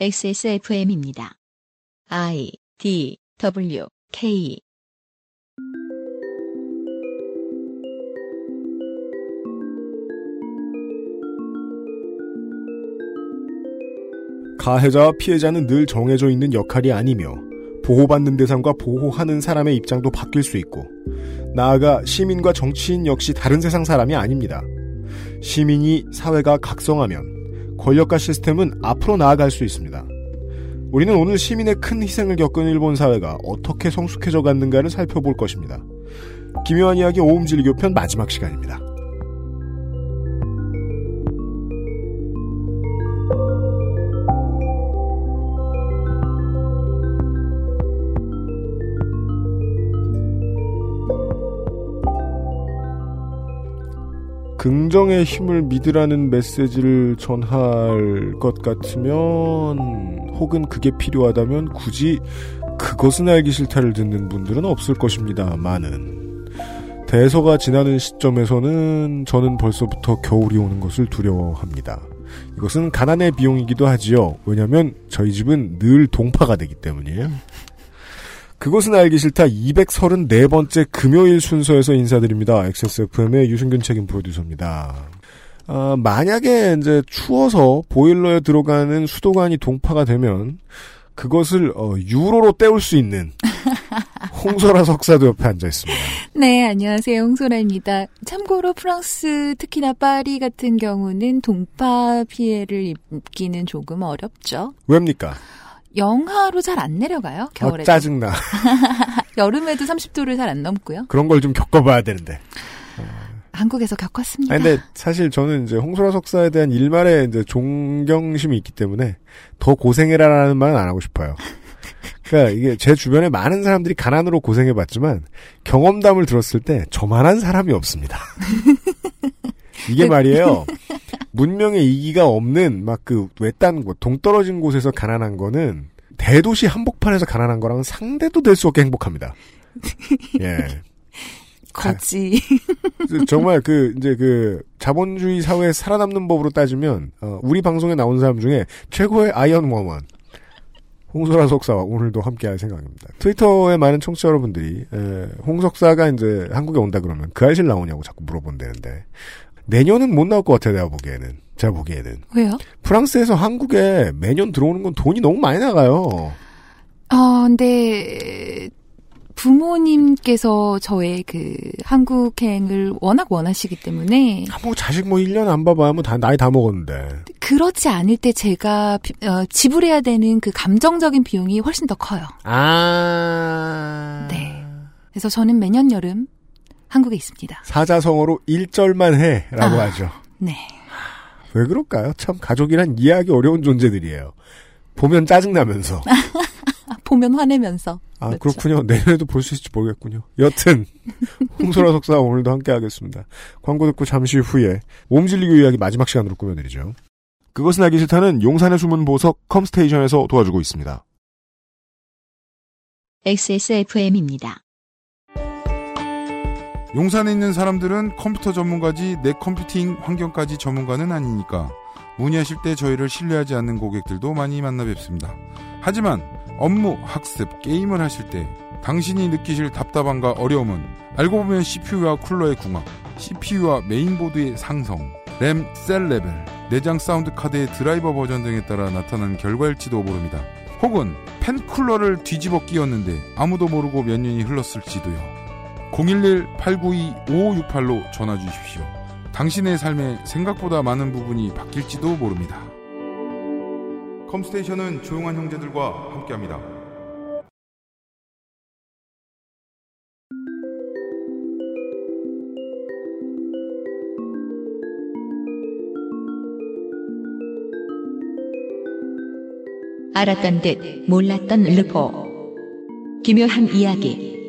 XSFM입니다. I D W K 가해자와 피해자는 늘 정해져 있는 역할이 아니며 보호받는 대상과 보호하는 사람의 입장도 바뀔 수 있고 나아가 시민과 정치인 역시 다른 세상 사람이 아닙니다. 시민이 사회가 각성하면 권력과 시스템은 앞으로 나아갈 수 있습니다. 우리는 오늘 시민의 큰 희생을 겪은 일본 사회가 어떻게 성숙해져 갔는가를 살펴볼 것입니다. 기묘한 이야기 오음질교편 마지막 시간입니다. 긍정의 힘을 믿으라는 메시지를 전할 것 같으면 혹은 그게 필요하다면 굳이 그것은 알기 싫다를 듣는 분들은 없을 것입니다. 많은 대서가 지나는 시점에서는 저는 벌써부터 겨울이 오는 것을 두려워합니다. 이것은 가난의 비용이기도 하지요. 왜냐하면 저희 집은 늘 동파가 되기 때문이에요. 그것은 알기 싫다 234번째 금요일 순서에서 인사드립니다. XSFM의 유승균 책임 프로듀서입니다. 아, 만약에 이제 추워서 보일러에 들어가는 수도관이 동파가 되면 그것을 어, 유로로 때울 수 있는 홍소라 석사도 옆에 앉아 있습니다. 네, 안녕하세요. 홍소라입니다. 참고로 프랑스, 특히나 파리 같은 경우는 동파 피해를 입기는 조금 어렵죠. 왜입니까? 영하로 잘 안 내려가요, 겨울에. 어, 짜증나. 여름에도 30도를 잘 안 넘고요. 그런 걸 좀 겪어봐야 되는데. 한국에서 겪었습니다. 아니, 근데 사실 저는 이제 홍소라 석사에 대한 일말의 이제 존경심이 있기 때문에 더 고생해라라는 말은 안 하고 싶어요. 그러니까 이게 제 주변에 많은 사람들이 가난으로 고생해봤지만 경험담을 들었을 때 저만한 사람이 없습니다. 이게 말이에요. 문명의 이기가 없는 막 그 외딴 곳, 동떨어진 곳에서 가난한 거는 대도시 한복판에서 가난한 거랑은 상대도 될 수 없게 행복합니다. 예. 거지. 정말 그 이제 그 자본주의 사회에 살아남는 법으로 따지면 어, 우리 방송에 나온 사람 중에 최고의 iron woman 홍소라 석사와 오늘도 함께할 생각입니다. 트위터에 많은 청취자 여러분들이 에, 홍 석사가 이제 한국에 온다 그러면 그 알실 나오냐고 자꾸 물어본다는데 내년은 못 나올 것 같아요. 내가 보기에는 제가 보기에는 왜요? 프랑스에서 한국에 매년 들어오는 건 돈이 너무 많이 나가요. 어, 근데 부모님께서 저의 그 한국행을 워낙 원하시기 때문에 아, 뭐 자식 뭐 1년 안 봐봐야 뭐 다 나이 다 먹었는데 그렇지 않을 때 제가 비- 어, 지불해야 되는 그 감정적인 비용이 훨씬 더 커요. 아 네. 그래서 저는 매년 여름 한국에 있습니다. 사자성어로 일절만 해라고 아. 하죠. 네. 왜 그럴까요? 참 가족이란 이해하기 어려운 존재들이에요. 보면 짜증나면서. 아, 보면 화내면서. 아, 그렇죠. 그렇군요 내년에도 볼 수 있을지 모르겠군요. 여튼, 홍소라 석사 오늘도 함께 하겠습니다. 광고 듣고 잠시 후에 몸질리교 이야기 마지막 시간으로 꾸며드리죠. 그것은 알기 싫다는 용산의 숨은 보석 컴스테이션에서 도와주고 있습니다. XSFM입니다. 용산에 있는 사람들은 컴퓨터 전문가지 내 컴퓨팅 환경까지 전문가는 아니니까 문의하실 때 저희를 신뢰하지 않는 고객들도 많이 만나 뵙습니다. 하지만 업무, 학습, 게임을 하실 때 당신이 느끼실 답답함과 어려움은 알고 보면 CPU와 쿨러의 궁합, CPU와 메인보드의 상성, 램, 셀 레벨, 내장 사운드 카드의 드라이버 버전 등에 따라 나타나는 결과일지도 모릅니다. 혹은 팬 쿨러를 뒤집어 끼웠는데 아무도 모르고 몇 년이 흘렀을지도요. 011-892-5568로 전화 주십시오. 당신의 삶에 생각보다 많은 부분이 바뀔지도 모릅니다. 컴스테이션은 조용한 형제들과 함께합니다. 알았던 듯 몰랐던 르포. 기묘한 이야기.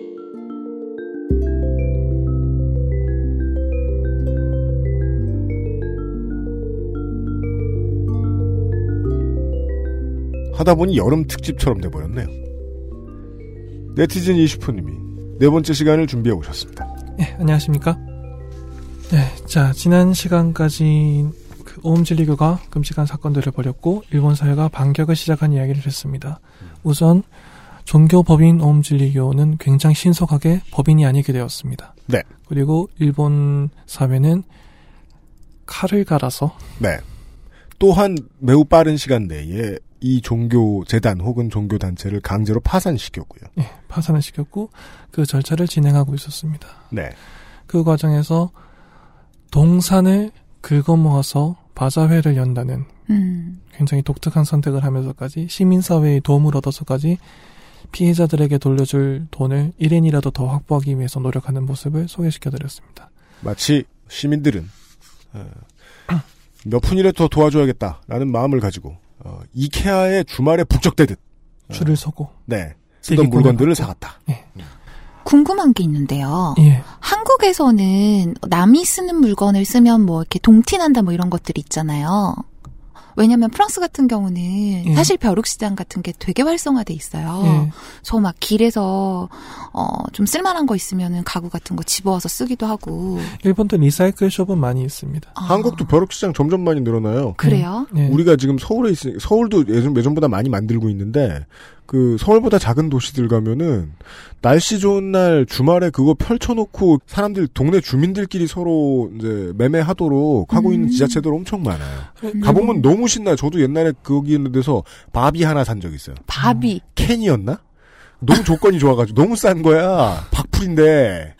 하다 보니 여름 특집처럼 돼버렸네요. 네티즌 이슈프님이 네 번째 시간을 준비해 오셨습니다. 예, 안녕하십니까? 네, 자, 지난 시간까지 그그 오음진리교가 끔찍한 사건들을 벌였고 일본 사회가 반격을 시작한 이야기를 했습니다. 우선 종교 법인 오음진리교는 굉장히 신속하게 법인이 아니게 되었습니다. 네. 그리고 일본 사회는 칼을 갈아서 네. 또한 매우 빠른 시간 내에 이 종교 재단 혹은 종교 단체를 강제로 파산시켰고요. 예, 파산을 시켰고 그 절차를 진행하고 있었습니다. 네. 그 과정에서 동산을 긁어 모아서 바자회를 연다는 음. 굉장히 독특한 선택을 하면서까지 시민사회의 도움을 얻어서까지 피해자들에게 돌려줄 돈을 1인이라도 더 확보하기 위해서 노력하는 모습을 소개시켜드렸습니다. 마치 시민들은 어, 몇 푼이라도 더 도와줘야겠다라는 마음을 가지고 어, 이케아의 주말에 북적대듯 줄을 서고 네 쓰던 물건들을. 사갔다. 궁금한 게 있는데요. 예, 한국에서는 남이 쓰는 물건을 쓰면 뭐 이렇게 동티난다 뭐 이런 것들이 있잖아요. 왜냐면 프랑스 같은 경우는 예. 사실 벼룩 시장 같은 게 되게 활성화돼 있어요. 예. 저막 길에서 어좀 쓸만한 거 있으면은 가구 같은 거 집어와서 쓰기도 하고. 일본도 리사이클 숍은 많이 있습니다. 아, 한국도 벼룩 시장 점점 많이 늘어나요. 그래요? 예. 우리가 지금 서울에 있으 서울도 예전 예전보다 많이 만들고 있는데 그 서울보다 작은 도시들 가면은 날씨 좋은 날 주말에 그거 펼쳐놓고 사람들 동네 주민들끼리 서로 이제 매매하도록 하고 있는 음. 지자체들 엄청 많아요. 음. 가보면 너무 신나요. 저도 옛날에 거기 있는 데서 바비 하나 산 적 있어요. 바비. 캔이었나? 너무 조건이 좋아가지고 너무 싼 거야. 박풀인데.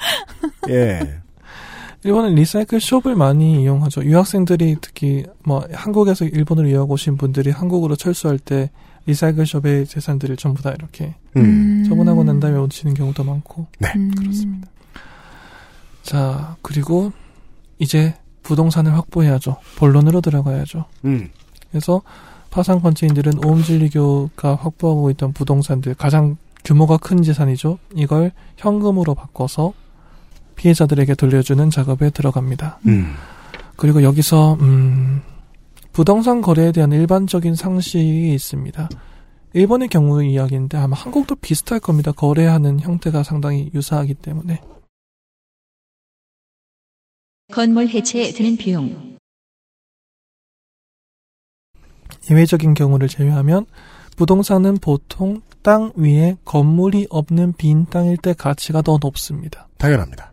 예. 일본은 리사이클 숍을 많이 이용하죠. 유학생들이 특히 뭐 한국에서 일본으로 유학 오신 분들이 한국으로 철수할 때 리사이클 숍의 재산들을 전부 다 이렇게 음. 처분하고 난 다음에 오시는 경우도 많고 음. 그렇습니다. 자 그리고 이제 부동산을 확보해야죠. 본론으로 들어가야죠. 음. 그래서 파산 권체인들은 오음진리교가 확보하고 있던 부동산들 가장 규모가 큰 재산이죠. 이걸 현금으로 바꿔서 피해자들에게 돌려주는 작업에 들어갑니다. 음. 그리고 여기서 음, 부동산 거래에 대한 일반적인 상식이 있습니다. 일본의 경우의 이야기인데 아마 한국도 비슷할 겁니다. 거래하는 형태가 상당히 유사하기 때문에 건물 해체에 드는 비용. 예외적인 경우를 제외하면 부동산은 보통 땅 위에 건물이 없는 빈 땅일 때 가치가 더 높습니다. 당연합니다.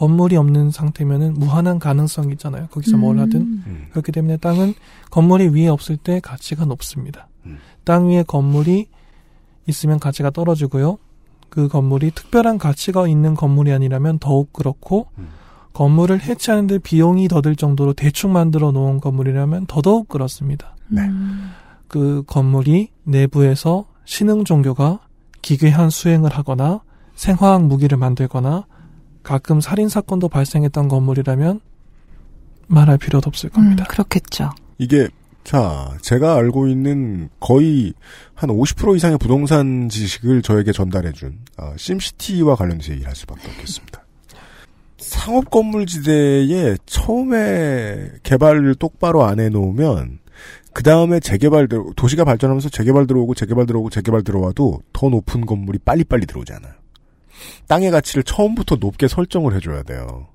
건물이 없는 상태면은 무한한 가능성이 있잖아요. 거기서 뭘 하든. 음. 그렇기 때문에 땅은 건물이 위에 없을 때 가치가 높습니다. 음. 땅 위에 건물이 있으면 가치가 떨어지고요. 그 건물이 특별한 가치가 있는 건물이 아니라면 더욱 그렇고 음. 건물을 해체하는데 비용이 더 들 정도로 대충 만들어 놓은 건물이라면 더더욱 그렇습니다. 네. 음. 그 건물이 내부에서 신흥 종교가 기괴한 수행을 하거나 생화학 무기를 만들거나 가끔 살인 사건도 발생했던 건물이라면 말할 필요도 없을 음, 겁니다. 그렇겠죠. 이게 자 제가 알고 있는 거의 한 50% 이상의 부동산 지식을 저에게 전달해준 아, 심시티와 관련해서 얘기를 할 수밖에 없겠습니다. 상업 건물지대에 처음에 개발을 똑바로 안 해놓으면 그 다음에 재개발 들 도시가 발전하면서 재개발 들어오고 재개발 들어오고 재개발 들어와도 더 높은 건물이 빨리빨리 들어오잖아요. 땅의 가치를 처음부터 높게 설정을 해줘야 돼요.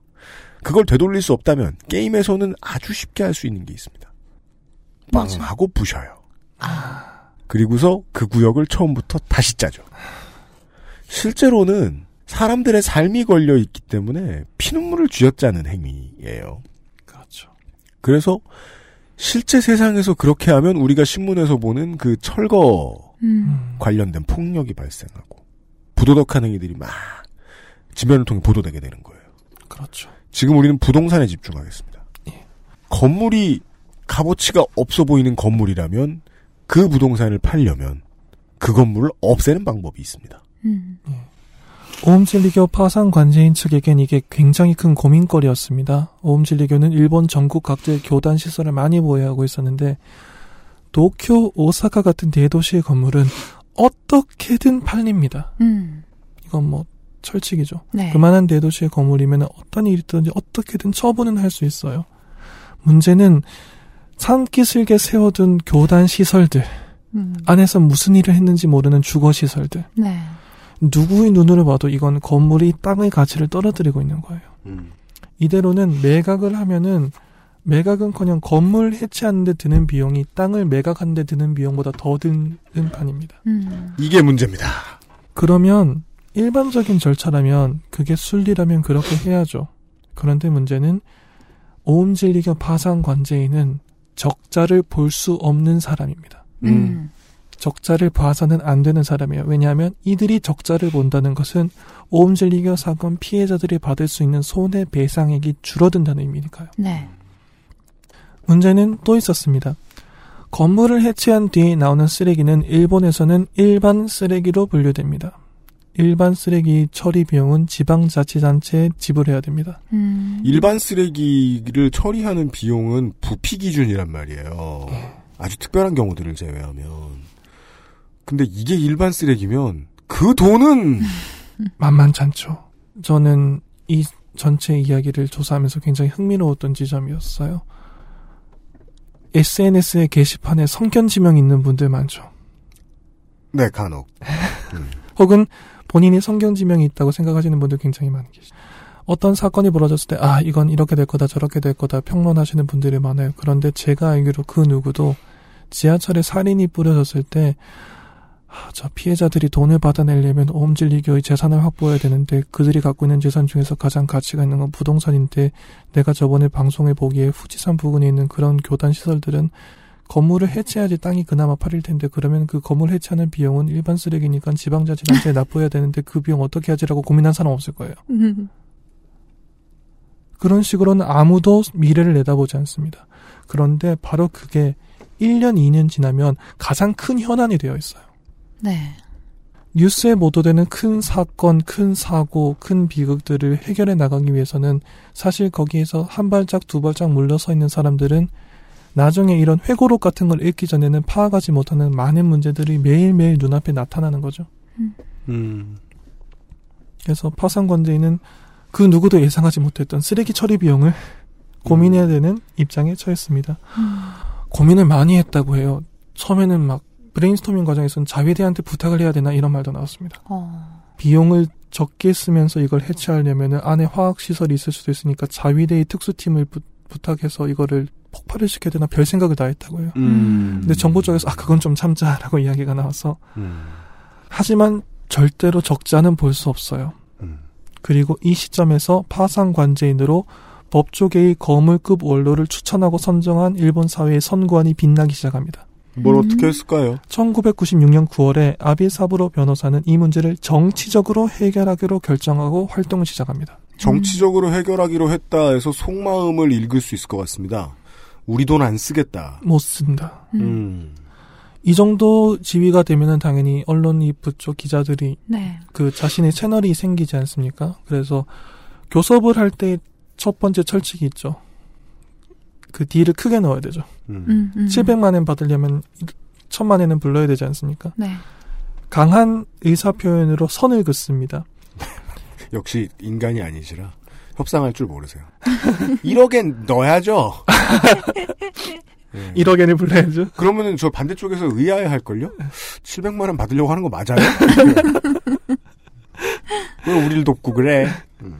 그걸 되돌릴 수 없다면 게임에서는 아주 쉽게 할 수 있는 게 있습니다. 빵? 하고 부셔요. 그리고서 그 구역을 처음부터 다시 짜죠. 실제로는 사람들의 삶이 걸려 있기 때문에 피눈물을 쥐어짜는 행위예요. 그렇죠. 그래서 실제 세상에서 그렇게 하면 우리가 신문에서 보는 그 철거 음. 음. 관련된 폭력이 발생하고 부도덕한 행위들이 막 지면을 통해 보도되게 되는 거예요. 그렇죠. 지금 우리는 부동산에 집중하겠습니다. 예. 건물이 값어치가 없어 보이는 건물이라면 그 부동산을 팔려면 그 건물을 없애는 방법이 있습니다. 음. 오음진리교 파산 관제인 측에겐 이게 굉장히 큰 고민거리였습니다. 오음진리교는 일본 전국 각지의 교단 시설을 많이 보유하고 있었는데 도쿄, 오사카 같은 대도시의 건물은 어떻게든 팔립니다. 음. 이건 뭐 철칙이죠. 네. 그만한 대도시의 건물이면 어떤 일이 있든지 어떻게든 처분은 할 수 있어요. 문제는 산기슭에 세워둔 교단 시설들 음. 안에서 무슨 일을 했는지 모르는 주거 시설들 네. 누구의 눈으로 봐도 이건 건물이 땅의 가치를 떨어뜨리고 있는 거예요. 이대로는 매각을 하면은 매각은커녕 건물 해체하는 데 드는 비용이 땅을 매각하는 데 드는 비용보다 더 드는 판입니다. 음. 이게 문제입니다. 그러면 일반적인 절차라면 그게 순리라면 그렇게 해야죠. 그런데 문제는 오음진리교 파상 관제인은 적자를 볼 수 없는 사람입니다. 음. 적자를 봐서는 안 되는 사람이에요. 왜냐하면 이들이 적자를 본다는 것은 오음진리교 사건 피해자들이 받을 수 있는 손해배상액이 줄어든다는 의미니까요. 네. 문제는 또 있었습니다. 건물을 해체한 뒤에 나오는 쓰레기는 일본에서는 일반 쓰레기로 분류됩니다. 일반 쓰레기 처리 비용은 지방자치단체에 지불해야 됩니다. 음. 일반 쓰레기를 처리하는 비용은 부피 기준이란 말이에요. 아주 특별한 경우들을 제외하면. 근데 이게 일반 쓰레기면 그 돈은 만만찮죠. 저는 이 전체 이야기를 조사하면서 굉장히 흥미로웠던 지점이었어요. SNS의 게시판에 성견 지명 있는 분들 많죠. 네 간혹. 혹은 본인이 성경 지명이 있다고 생각하시는 분들 굉장히 많이 계시죠. 어떤 사건이 벌어졌을 때, 아, 이건 이렇게 될 거다, 저렇게 될 거다, 평론하시는 분들이 많아요. 그런데 제가 알기로 그 누구도 지하철에 살인이 뿌려졌을 때, 아, 저 피해자들이 돈을 받아내려면 오음진리교의 재산을 확보해야 되는데, 그들이 갖고 있는 재산 중에서 가장 가치가 있는 건 부동산인데, 내가 저번에 방송에 보기에 후지산 부근에 있는 그런 교단 시설들은 건물을 해체해야지 땅이 그나마 팔릴 텐데 그러면 그 건물 해체하는 비용은 일반 쓰레기니까 지방자치단체에 납부해야 되는데 그 비용 어떻게 하지라고 고민한 사람 없을 거예요. 음. 그런 식으로는 아무도 미래를 내다보지 않습니다. 그런데 바로 그게 1년, 2년 지나면 가장 큰 현안이 되어 있어요. 네. 뉴스에 보도되는 큰 사건, 큰 사고, 큰 비극들을 해결해 나가기 위해서는 사실 거기에서 한 발짝, 두 발짝 물러서 있는 사람들은 나중에 이런 회고록 같은 걸 읽기 전에는 파악하지 못하는 많은 문제들이 매일매일 눈앞에 나타나는 거죠. 음. 그래서 파산관재인은 그 누구도 예상하지 못했던 쓰레기 처리 비용을 고민해야 되는 입장에 처했습니다. 고민을 많이 했다고 해요. 처음에는 막 브레인스토밍 과정에서는 자위대한테 부탁을 해야 되나 이런 말도 나왔습니다. 어. 비용을 적게 쓰면서 이걸 해체하려면 안에 화학 시설이 있을 수도 있으니까 자위대의 특수팀을 부, 부탁해서 이거를 폭발을 시켜야 되나 별 생각을 다 했다고요. 음. 근데 정부 쪽에서 아 그건 좀 참자라고 이야기가 나와서 음. 하지만 절대로 적자는 볼 수 없어요. 음. 그리고 이 시점에서 파상 관제인으로 법조계의 거물급 원로를 추천하고 선정한 일본 사회의 선구안이 빛나기 시작합니다. 뭘 음. 어떻게 했을까요? 1996년 9월에 아비 사부로 변호사는 이 문제를 정치적으로 해결하기로 결정하고 활동을 시작합니다. 정치적으로 해결하기로 했다 해서 속마음을 읽을 수 있을 것 같습니다. 우리 돈 안 쓰겠다. 못 쓴다. 음. 음. 이 정도 지위가 되면은 당연히 언론 이프 쪽 기자들이 네. 그 자신의 채널이 생기지 않습니까? 그래서 교섭을 할 때 첫 번째 철칙이 있죠. 그 딜을 크게 넣어야 되죠. 음. 음, 음. 700만 엔 받으려면 1000만 엔은 불러야 되지 않습니까? 네. 강한 의사 표현으로 선을 긋습니다. 역시 인간이 아니시라 협상할 줄 모르세요. 1억엔 넣어야죠. 예. 1억 엔을 불러야죠. 그러면은 저 반대쪽에서 의아해 할걸요? 700만 원 받으려고 하는 거 맞아요? 왜 우리를 돕고 그래? 음.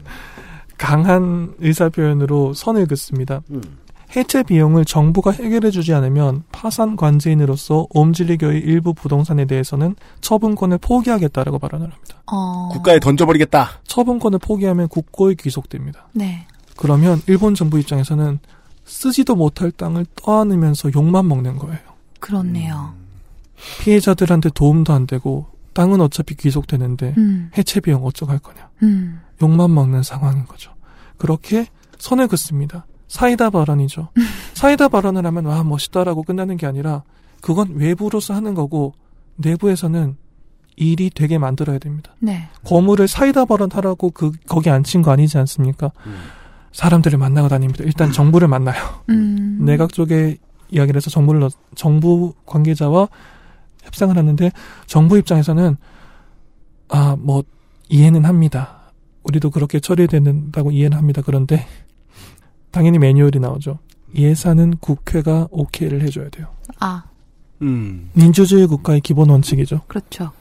강한 의사 표현으로 선을 긋습니다. 음. 해체 비용을 정부가 해결해 주지 않으면 파산 관제인으로서 옴질리교의 일부 부동산에 대해서는 처분권을 포기하겠다라고 발언을 합니다. 어. 국가에 던져버리겠다. 처분권을 포기하면 국고에 귀속됩니다. 네. 그러면 일본 정부 입장에서는 쓰지도 못할 땅을 떠안으면서 욕만 먹는 거예요. 그렇네요. 피해자들한테 도움도 안 되고 땅은 어차피 귀속되는데 음. 해체 비용 어쩌할 거냐. 음. 욕만 먹는 상황인 거죠. 그렇게 선을 긋습니다. 사이다 발언이죠. 사이다 발언을 하면 와 멋있다라고 끝나는 게 아니라 그건 외부로서 하는 거고 내부에서는 일이 되게 만들어야 됩니다. 네. 거물을 사이다 발언하라고 그 거기 앉힌 거 아니지 않습니까? 음. 사람들을 만나고 다닙니다. 일단 정부를 만나요. 음. 내각 쪽에 이야기를 해서 정부를 넣, 정부 관계자와 협상을 하는데 정부 입장에서는 아 뭐 이해는 합니다. 우리도 그렇게 처리된다고 이해는 합니다. 그런데 당연히 매뉴얼이 나오죠. 예산은 국회가 오케이를 해줘야 돼요. 아, 음. 민주주의 국가의 기본 원칙이죠. 그렇죠.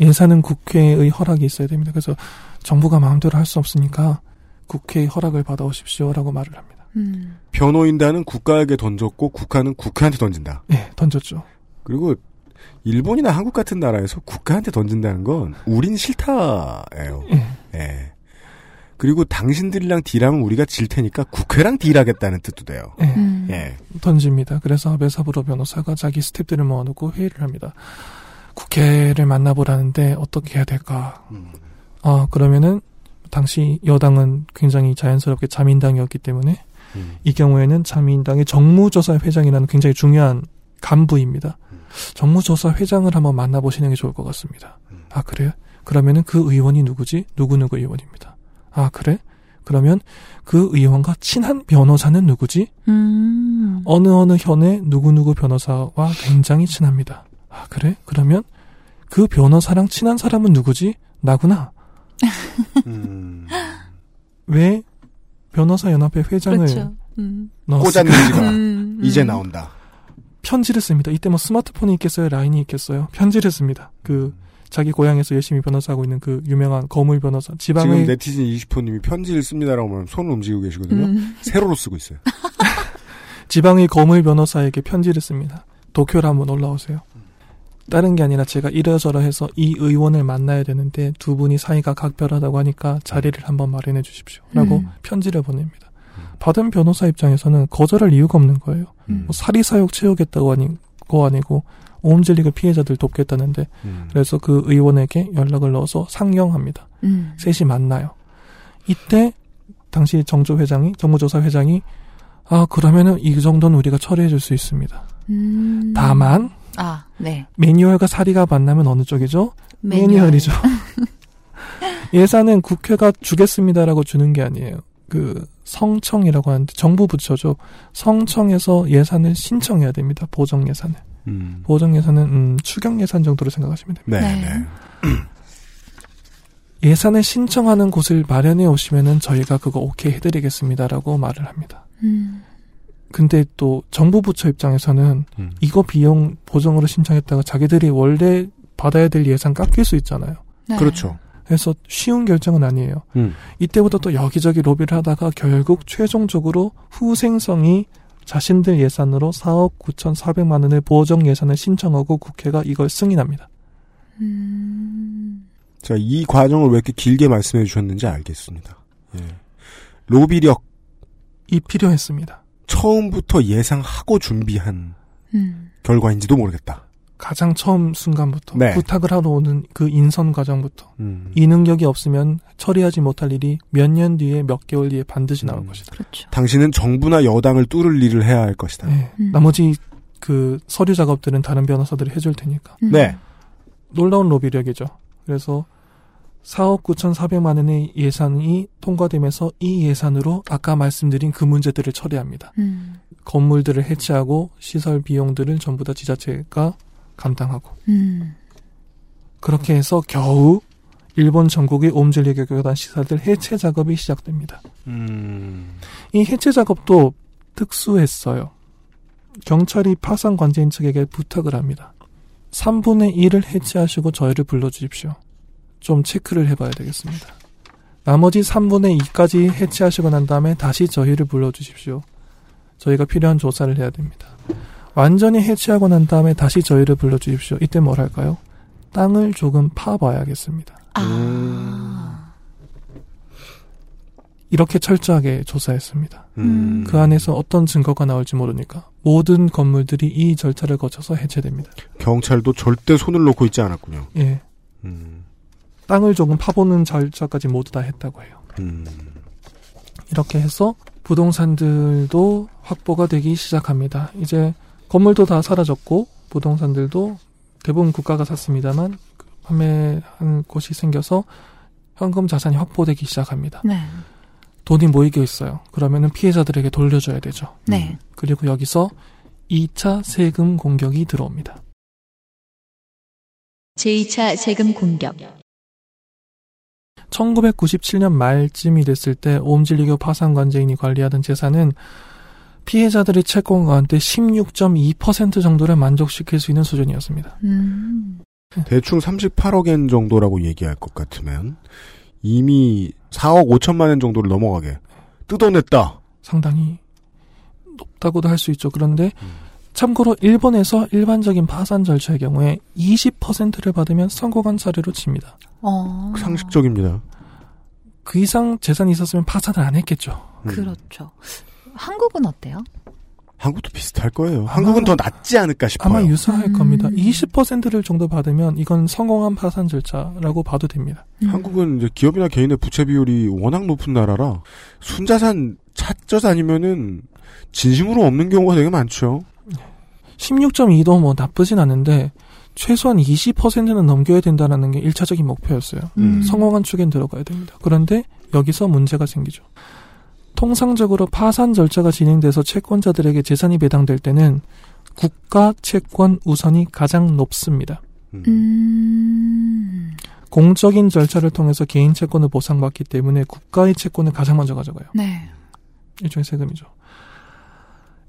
예산은 국회의 허락이 있어야 됩니다. 그래서 정부가 마음대로 할 수 없으니까 국회의 허락을 받아오십시오라고 말을 합니다. 음. 변호인단은 국가에게 던졌고 국가는 국회한테 던진다. 예, 던졌죠. 그리고 일본이나 한국 같은 나라에서 국가한테 던진다는 건 우린 싫다예요. 예. 예. 그리고 당신들이랑 딜하면 우리가 질 테니까 국회랑 딜하겠다는 뜻도 돼요. 예. 음. 예. 던집니다. 그래서 아베 사부로 변호사가 자기 스탭들을 모아놓고 회의를 합니다. 국회를 만나보라는데 어떻게 해야 될까? 음. 아, 그러면은 당시 여당은 굉장히 자연스럽게 자민당이었기 때문에 음. 이 경우에는 자민당의 정무조사 회장이라는 굉장히 중요한 간부입니다. 정무조사 회장을 한번 만나보시는 게 좋을 것 같습니다. 아, 그래요? 그러면은 그 의원이 누구지? 누구누구 의원입니다. 아, 그래? 그러면 그 의원과 친한 변호사는 누구지? 음. 어느 어느 현의 누구누구 변호사와 굉장히 친합니다. 아, 그래? 그러면 그 변호사랑 친한 사람은 누구지? 나구나. 음. 왜 변호사 연합회 회장을 그렇죠. 음. 꽂았는지가 음, 이제 음. 나온다. 편지를 씁니다. 이때 뭐 스마트폰이 있겠어요? 라인이 있겠어요? 편지를 씁니다. 그 자기 고향에서 열심히 변호사하고 있는 그 유명한 거물 변호사 지금 지방의 네티즌 20호님이 편지를 씁니다라고 하면 손을 움직이고 계시거든요. 음. 세로로 쓰고 있어요. 지방의 거물 변호사에게 편지를 씁니다. 도쿄로 한번 올라오세요. 다른 게 아니라 제가 이러저러 해서 이 의원을 만나야 되는데 두 분이 사이가 각별하다고 하니까 자리를 한번 마련해 주십시오. 라고 음. 편지를 보냅니다. 받은 변호사 입장에서는 거절할 이유가 없는 거예요. 음. 뭐 사리사욕 채우겠다고 아니고 아니고 오음질리그 피해자들 돕겠다는데 음. 그래서 그 의원에게 연락을 넣어서 상영합니다. 음. 셋이 만나요. 이때 당시 정조 회장이 정무조사 회장이 아 그러면은 이 정도는 우리가 처리해 줄 수 있습니다. 음. 다만 아, 네. 매뉴얼과 사리가 만나면 어느 쪽이죠? 매뉴얼. 매뉴얼이죠. 예산은 국회가 주겠습니다라고 주는 게 아니에요. 그 성청이라고 하는데 정부 부처죠. 성청에서 예산을 신청해야 됩니다. 보정 예산을. 음. 보정 예산은 음, 추경 예산 정도로 생각하시면 됩니다. 네, 네. 네. 예산을 신청하는 곳을 마련해 오시면은 저희가 그거 오케이 해드리겠습니다라고 말을 합니다. 음. 근데 또 정부 부처 입장에서는 음. 이거 비용 보정으로 신청했다가 자기들이 원래 받아야 될 예산 깎일 수 있잖아요. 네. 그렇죠. 그래서 쉬운 결정은 아니에요. 음. 이때부터 또 여기저기 로비를 하다가 결국 최종적으로 후생성이 자신들 예산으로 4억 9,400만 원의 보정 예산을 신청하고 국회가 이걸 승인합니다. 음. 자, 이 과정을 왜 이렇게 길게 말씀해 주셨는지 알겠습니다. 예. 로비력 이 필요했습니다. 처음부터 예상하고 준비한 음. 결과인지도 모르겠다. 가장 처음 순간부터 네. 부탁을 하러 오는 그 인선 과정부터 음. 이 능력이 없으면 처리하지 못할 일이 몇 년 뒤에 몇 개월 뒤에 반드시 나올 음. 것이다. 그렇죠. 당신은 정부나 여당을 뚫을 일을 해야 할 것이다. 네. 음. 나머지 그 서류 작업들은 다른 변호사들이 해줄 테니까 음. 네. 놀라운 로비력이죠. 그래서 4억 9,400만 원의 예산이 통과되면서 이 예산으로 아까 말씀드린 그 문제들을 처리합니다. 음. 건물들을 해체하고 시설 비용들을 전부 다 지자체가 감당하고 음. 그렇게 해서 겨우 일본 전국의 옴질리 교 교단 시설들 해체 작업이 시작됩니다. 음. 이 해체 작업도 특수했어요. 경찰이 파산 관제인 측에게 부탁을 합니다. 3분의 1을 해체하시고 저희를 불러주십시오. 좀 체크를 해봐야 되겠습니다. 나머지 3분의 2까지 해체하시고 난 다음에 다시 저희를 불러주십시오. 저희가 필요한 조사를 해야 됩니다. 완전히 해체하고 난 다음에 다시 저희를 불러주십시오. 이때 뭘 할까요? 땅을 조금 파봐야겠습니다. 아. 이렇게 철저하게 조사했습니다. 음. 그 안에서 어떤 증거가 나올지 모르니까 모든 건물들이 이 절차를 거쳐서 해체됩니다. 경찰도 절대 손을 놓고 있지 않았군요. 예. 음. 땅을 조금 파보는 절차까지 모두 다 했다고 해요. 음. 이렇게 해서 부동산들도 확보가 되기 시작합니다. 이제 건물도 다 사라졌고 부동산들도 대부분 국가가 샀습니다만 그 판매한 곳이 생겨서 현금 자산이 확보되기 시작합니다. 네. 돈이 모이게 있어요. 그러면은 피해자들에게 돌려줘야 되죠. 네. 그리고 여기서 2차 세금 공격이 들어옵니다. 제2차 세금 공격. 1997년 말쯤이 됐을 때 오음진리교 파산관제인이 관리하던 재산은 피해자들의 채권 가운데 16.2% 정도를 만족시킬 수 있는 수준이었습니다. 음. 대충 38억엔 정도라고 얘기할 것 같으면 이미 4억 5천만 원 정도를 넘어가게 뜯어냈다. 상당히 높다고도 할 수 있죠. 그런데 음. 참고로 일본에서 일반적인 파산 절차의 경우에 20%를 받으면 성공한 사례로 칩니다. 어. 상식적입니다. 그 이상 재산이 있었으면 파산을 안 했겠죠. 음. 그렇죠. 한국은 어때요? 한국도 비슷할 거예요. 한국은 더 낫지 않을까 싶어요. 아마 유사할 음. 겁니다. 20%를 정도 받으면 이건 성공한 파산 절차라고 봐도 됩니다. 음. 한국은 이제 기업이나 개인의 부채 비율이 워낙 높은 나라라 순자산 찾져 다니면은 진심으로 없는 경우가 되게 많죠. 16.2도 뭐 나쁘진 않은데 최소한 20%는 넘겨야 된다는 게 1차적인 목표였어요. 음. 성공한 축엔 들어가야 됩니다. 그런데 여기서 문제가 생기죠. 통상적으로 파산 절차가 진행돼서 채권자들에게 재산이 배당될 때는 국가 채권 우선이 가장 높습니다. 음. 공적인 절차를 통해서 개인 채권을 보상받기 때문에 국가의 채권을 가장 먼저 가져가요. 네. 일종의 세금이죠.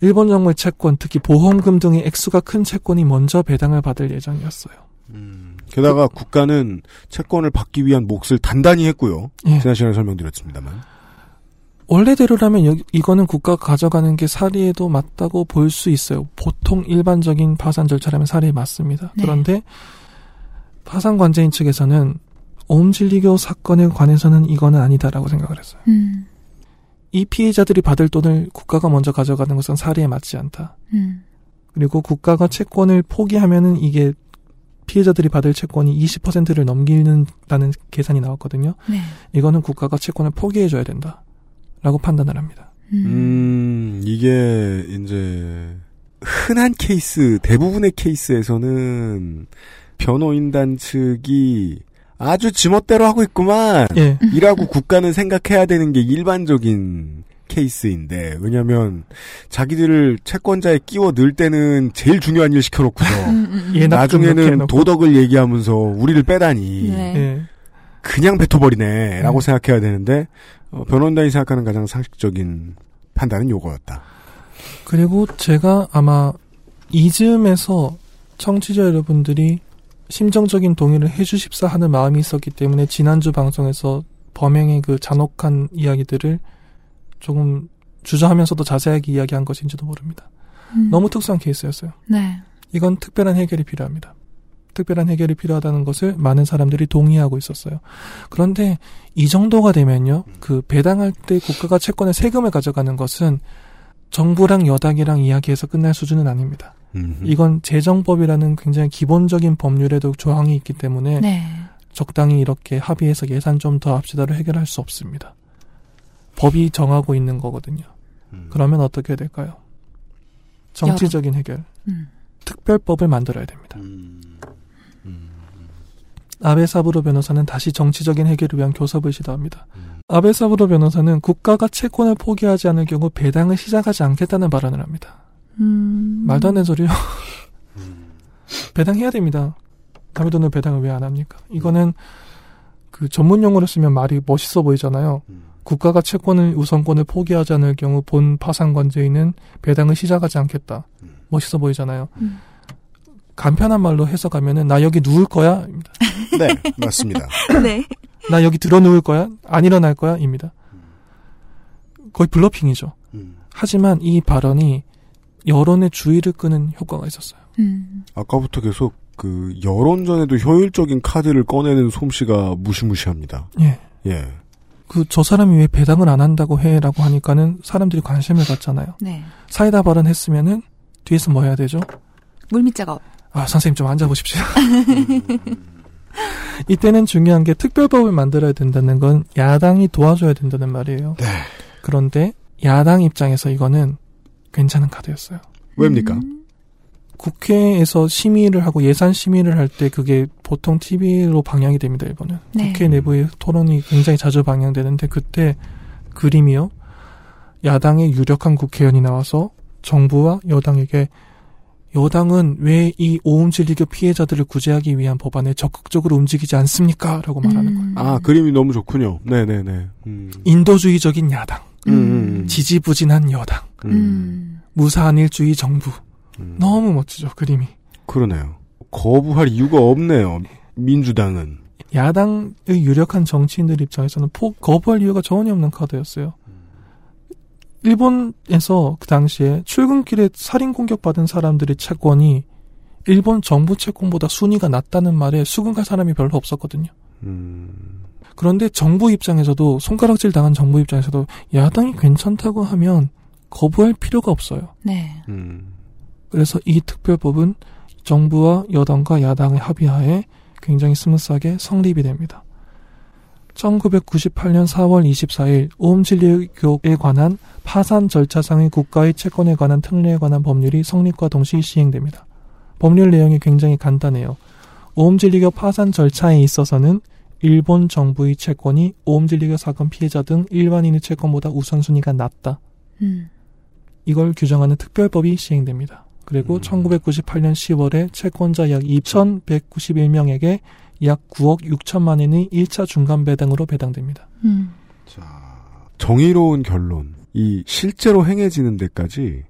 일본 정부의 채권, 특히 보험금 등의 액수가 큰 채권이 먼저 배당을 받을 예정이었어요. 음. 게다가 국가는 채권을 받기 위한 몫을 단단히 했고요. 예. 지난 시간에 설명드렸습니다만. 원래대로라면 여기, 이거는 국가가 가져가는 게 사리에도 맞다고 볼 수 있어요. 보통 일반적인 파산 절차라면 사리에 맞습니다. 네. 그런데 파산 관제인 측에서는 오음진리교 사건에 관해서는 이거는 아니다라고 생각을 했어요. 음. 이 피해자들이 받을 돈을 국가가 먼저 가져가는 것은 사리에 맞지 않다. 음. 그리고 국가가 채권을 포기하면은 이게 피해자들이 받을 채권이 20%를 넘기는다는 계산이 나왔거든요. 네. 이거는 국가가 채권을 포기해줘야 된다. 라고 판단을 합니다. 음. 음, 이게 이제 흔한 케이스, 대부분의 케이스에서는 변호인단 측이 아주 지멋대로 하고 있구만. 예. 이라고 국가는 생각해야 되는 게 일반적인 케이스인데 왜냐하면 자기들을 채권자에 끼워 넣을 때는 제일 중요한 일 시켜놓고서 음, 음. 예, 나- 나중에는. 도덕을 얘기하면서 우리를 빼다니 네. 예. 그냥 뱉어버리네 라고 음. 생각해야 되는데 어, 변호인단이 생각하는 가장 상식적인 판단은 요거였다. 그리고 제가 아마 이즈음에서 청취자 여러분들이 심정적인 동의를 해주십사 하는 마음이 있었기 때문에 지난주 방송에서 범행의 그 잔혹한 이야기들을 조금 주저하면서도 자세하게 이야기한 것인지도 모릅니다. 음. 너무 특수한 케이스였어요. 네. 이건 특별한 해결이 필요합니다. 특별한 해결이 필요하다는 것을 많은 사람들이 동의하고 있었어요. 그런데 이 정도가 되면요, 그 배당할 때 국가가 채권의 세금을 가져가는 것은 정부랑 여당이랑 이야기해서 끝날 수준은 아닙니다. 음. 이건 재정법이라는 굉장히 기본적인 법률에도 조항이 있기 때문에 네. 적당히 이렇게 합의해서 예산 좀 더 합시다로 해결할 수 없습니다. 법이 정하고 있는 거거든요. 음. 그러면 어떻게 해야 될까요? 정치적인 해결, 음. 특별법을 만들어야 됩니다. 음. 아베 사부로 변호사는 다시 정치적인 해결을 위한 교섭을 시도합니다. 음. 아베 사부로 변호사는 국가가 채권을 포기하지 않을 경우 배당을 시작하지 않겠다는 발언을 합니다. 음. 말도 안 되는 소리요. 배당해야 됩니다. 남의 돈을 배당을 왜 안 합니까? 이거는 그 전문 용어로 쓰면 말이 멋있어 보이잖아요. 음. 국가가 채권을 우선권을 포기하지 않을 경우 본 파산관제인은 배당을 시작하지 않겠다. 음. 멋있어 보이잖아요. 음. 간편한 말로 해석하면은 나 여기 누울 거야. 입니다. 네, 맞습니다. 네. 나 여기 들어 누울 거야. 안 일어날 거야. 입니다. 거의 블러핑이죠. 음. 하지만 이 발언이 여론의 주의를 끄는 효과가 있었어요. 음. 아까부터 계속 그 여론전에도 효율적인 카드를 꺼내는 솜씨가 무시무시합니다. 예. 예. 그 저 사람이 왜 배당을 안 한다고 해라고 하니까는 사람들이 관심을 갖잖아요. 네. 사이다 발언했으면은 뒤에서 뭐 해야 되죠? 물밑 작업. 아 선생님 좀 앉아 보십시오. 이때는 중요한 게 특별법을 만들어야 된다는 건 야당이 도와줘야 된다는 말이에요. 네. 그런데 야당 입장에서 이거는 괜찮은 카드였어요. 왜입니까? 음. 국회에서 심의를 하고 예산 심의를 할 때 그게 보통 TV로 방영이 됩니다, 일본은. 네. 국회 내부의 토론이 굉장히 자주 방영되는데 그때 그림이요. 야당의 유력한 국회의원이 나와서 정부와 여당에게 여당은 왜 이 오음질리교 피해자들을 구제하기 위한 법안에 적극적으로 움직이지 않습니까? 라고 말하는 거예요. 음. 아, 그림이 너무 좋군요. 네네네. 음. 인도주의적인 야당, 음, 음, 지지부진한 여당, 음. 음. 무사한일주의 정부. 음. 너무 멋지죠, 그림이. 그러네요. 거부할 이유가 없네요. 민주당은. 야당의 유력한 정치인들 입장에서는 포, 거부할 이유가 전혀 없는 카드였어요. 일본에서 그 당시에 출근길에 살인 공격받은 사람들의 채권이 일본 정부 채권보다 순위가 낮다는 말에 수긍할 사람이 별로 없었거든요. 음, 그런데 정부 입장에서도 손가락질 당한 정부 입장에서도 야당이 괜찮다고 하면 거부할 필요가 없어요. 네. 음, 그래서 이 특별법은 정부와 여당과 야당의 합의하에 굉장히 smooth하게 성립이 됩니다. 1998년 4월 24일 옴진리교에 관한 파산 절차상의 국가의 채권에 관한 특례에 관한 법률이 성립과 동시 시행됩니다. 법률 내용이 굉장히 간단해요. 오음진리교 파산 절차에 있어서는 일본 정부의 채권이 오음진리교 사건 피해자 등 일반인의 채권보다 우선순위가 낮다. 음. 이걸 규정하는 특별법이 시행됩니다. 그리고 음. 1998년 10월에 채권자 약 2,191명에게 약 9억 6천만 원이 1차 중간 배당으로 배당됩니다. 음. 자, 정의로운 결론. 이 실제로 행해지는 데까지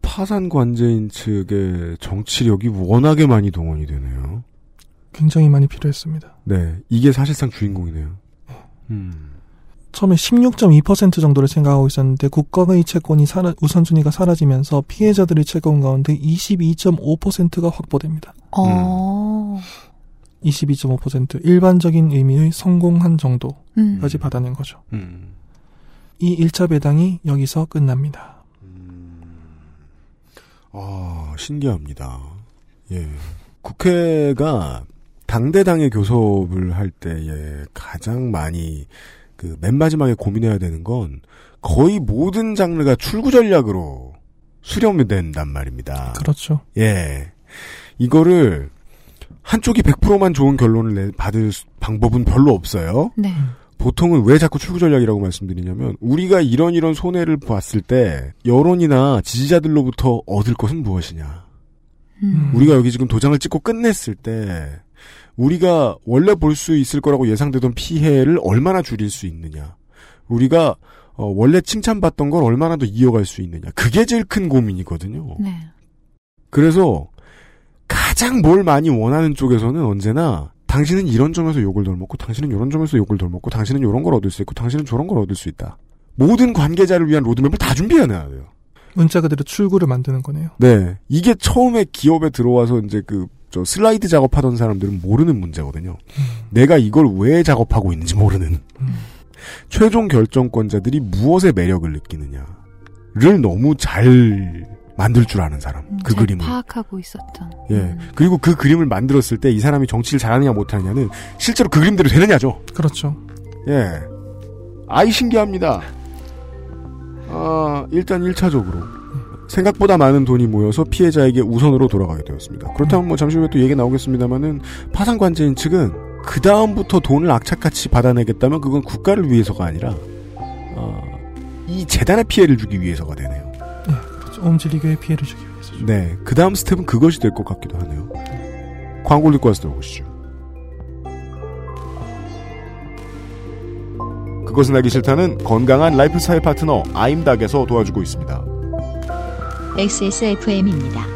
파산 관제인 측의 정치력이 워낙에 많이 동원이 되네요. 굉장히 많이 필요했습니다. 네, 이게 사실상 주인공이네요. 음, 처음에 16.2% 정도를 생각하고 있었는데 국가의 채권이 사라, 우선순위가 사라지면서 피해자들의 채권 가운데 22.5%가 확보됩니다. 어. 22.5% 일반적인 의미의 성공한 정도까지 음. 받아낸 거죠. 음. 이 1차 배당이 여기서 끝납니다. 아, 신기합니다. 예. 국회가 당대당의 교섭을 할 때에 가장 많이 그 맨 마지막에 고민해야 되는 건 거의 모든 장르가 출구 전략으로 수렴이 된단 말입니다. 그렇죠. 예. 이거를 한쪽이 100%만 좋은 결론을 내, 받을 수- 방법은 별로 없어요. 네. 보통은 왜 자꾸 출구 전략이라고 말씀드리냐면 우리가 이런 이런 손해를 봤을 때 여론이나 지지자들로부터 얻을 것은 무엇이냐. 음. 우리가 여기 지금 도장을 찍고 끝냈을 때 우리가 원래 볼 수 있을 거라고 예상되던 피해를 얼마나 줄일 수 있느냐. 우리가 어, 원래 칭찬받던 걸 얼마나 더 이어갈 수 있느냐. 그게 제일 큰 고민이거든요. 네. 그래서 가장 뭘 많이 원하는 쪽에서는 언제나 당신은 이런 점에서 욕을 덜 먹고 당신은 이런 점에서 욕을 덜 먹고 당신은 이런 걸 얻을 수 있고 당신은 저런 걸 얻을 수 있다. 모든 관계자를 위한 로드맵을 다 준비해놔야 돼요. 문자 그대로 출구를 만드는 거네요. 네. 이게 처음에 기업에 들어와서 이제 그, 저 슬라이드 작업하던 사람들은 모르는 문제거든요. 내가 이걸 왜 작업하고 있는지 모르는. 최종 결정권자들이 무엇의 매력을 느끼느냐를 너무 잘 만들 줄 아는 사람. 음, 그잘 그림을. 파악하고 있었던. 예. 음. 그리고 그 그림을 만들었을 때 이 사람이 정치를 잘하느냐 못하느냐는 실제로 그 그림대로 되느냐죠. 그렇죠. 예. 아이 신기합니다. 아, 일단 1차적으로. 생각보다 많은 돈이 모여서 피해자에게 우선으로 돌아가게 되었습니다. 그렇다면 뭐 잠시 후에 또 얘기 나오겠습니다만은 파산 관제인 측은 그 다음부터 돈을 악착같이 받아내겠다면 그건 국가를 위해서가 아니라 어, 이 재단에 피해를 주기 위해서가 되네요. 옴질리교의 피해를 주기 위해서죠. 네, 그 다음 스텝은 그것이 될 것 같기도 하네요. 광고를 듣고 와서 들어보시죠. 그것은 알기 싫다는 건강한 라이프 스타일 파트너 아임닥에서 도와주고 있습니다. XSFM입니다.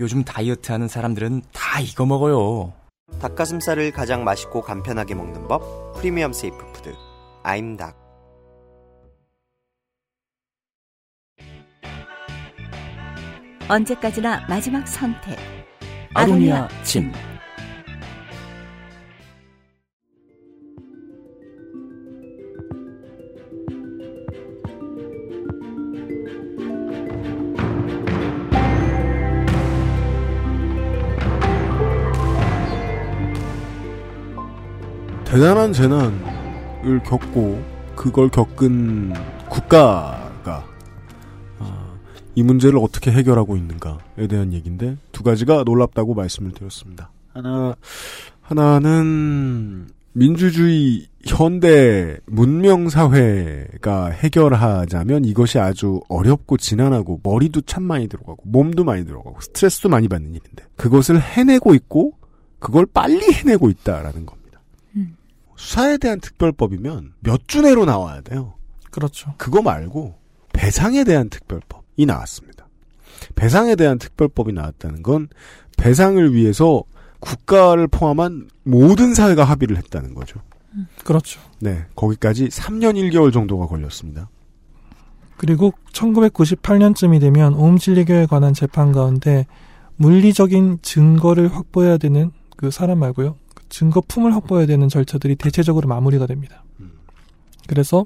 요즘 다이어트 하는 사람들은 다 이거 먹어요. 닭가슴살을 가장 맛있고 간편하게 먹는 법 프리미엄 safe food 아임닭 언제까지나 마지막 선택. 아로니아 침. 대단한 재난을 겪고 그걸 겪은 국가가 아, 이 문제를 어떻게 해결하고 있는가에 대한 얘기인데 두 가지가 놀랍다고 말씀을 드렸습니다. 하나 하나는 민주주의 현대 문명 사회가 해결하자면 이것이 아주 어렵고 지난하고 머리도 참 많이 들어가고 몸도 많이 들어가고 스트레스도 많이 받는 일인데 그것을 해내고 있고 그걸 빨리 해내고 있다라는 겁니다. 음. 수사에 대한 특별법이면 몇 주 내로 나와야 돼요. 그렇죠. 그거 말고 배상에 대한 특별법이 나왔습니다. 배상에 대한 특별법이 나왔다는 건 배상을 위해서 국가를 포함한 모든 사회가 합의를 했다는 거죠. 그렇죠. 네, 거기까지 3년 1개월 정도가 걸렸습니다. 그리고 1998년쯤이 되면 오음진리교에 관한 재판 가운데 물리적인 증거를 확보해야 되는 그 사람 말고요. 그 증거품을 확보해야 되는 절차들이 대체적으로 마무리가 됩니다. 그래서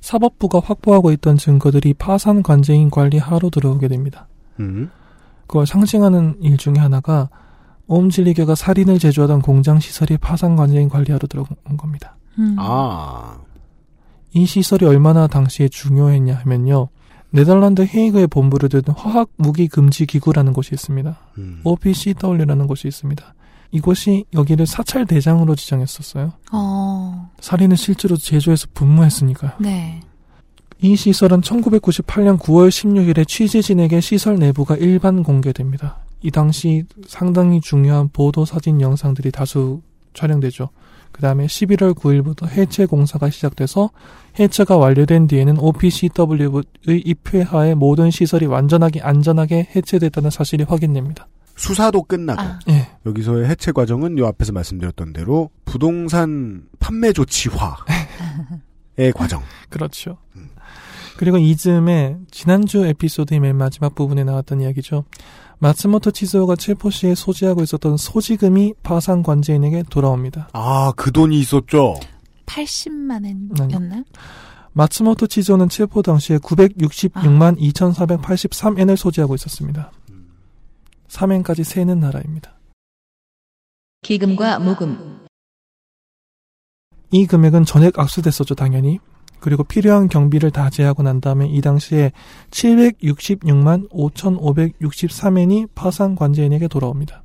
사법부가 확보하고 있던 증거들이 파산 관제인 관리 하로 들어오게 됩니다. 음. 그걸 상징하는 일 중에 하나가 오음진리교가 살인을 제조하던 공장 시설이 파산 관제인 관리하로 들어온 겁니다. 음. 아, 이 시설이 얼마나 당시에 중요했냐 하면요. 네덜란드 헤이그에 본부를 둔 화학 무기 금지 기구라는 곳이 있습니다. 음. OPCW라는 곳이 있습니다. 이곳이 여기를 사찰 대장으로 지정했었어요. 어, 살인을 실제로 제조해서 분무했으니까요. 네. 이 시설은 1998년 9월 16일에 취재진에게 시설 내부가 일반 공개됩니다. 이 당시 상당히 중요한 보도 사진 영상들이 다수 촬영되죠. 그 다음에 11월 9일부터 해체 공사가 시작돼서 해체가 완료된 뒤에는 OPCW의 입회하에 모든 시설이 완전하게 안전하게 해체됐다는 사실이 확인됩니다. 수사도 끝나고 아, 예. 여기서의 해체 과정은 요 앞에서 말씀드렸던 대로 부동산 판매 조치화의 과정. 그렇죠. 그리고 이즈음에 지난주 에피소드의 맨 마지막 부분에 나왔던 이야기죠. 마츠모토 치즈오가 체포 시에 소지하고 있었던 소지금이 파산 관제인에게 돌아옵니다. 아, 그 돈이 있었죠. 80만 엔이었나? 마츠모토 치즈오는 체포 당시에 966만 2,483엔을 소지하고 있었습니다. 3엔까지 세는 나라입니다. 기금과 모금, 이 금액은 전액 압수됐었죠, 당연히. 그리고 필요한 경비를 다 제하고 난 다음에 이 당시에 766만 5,563엔이 파산 관제인에게 돌아옵니다.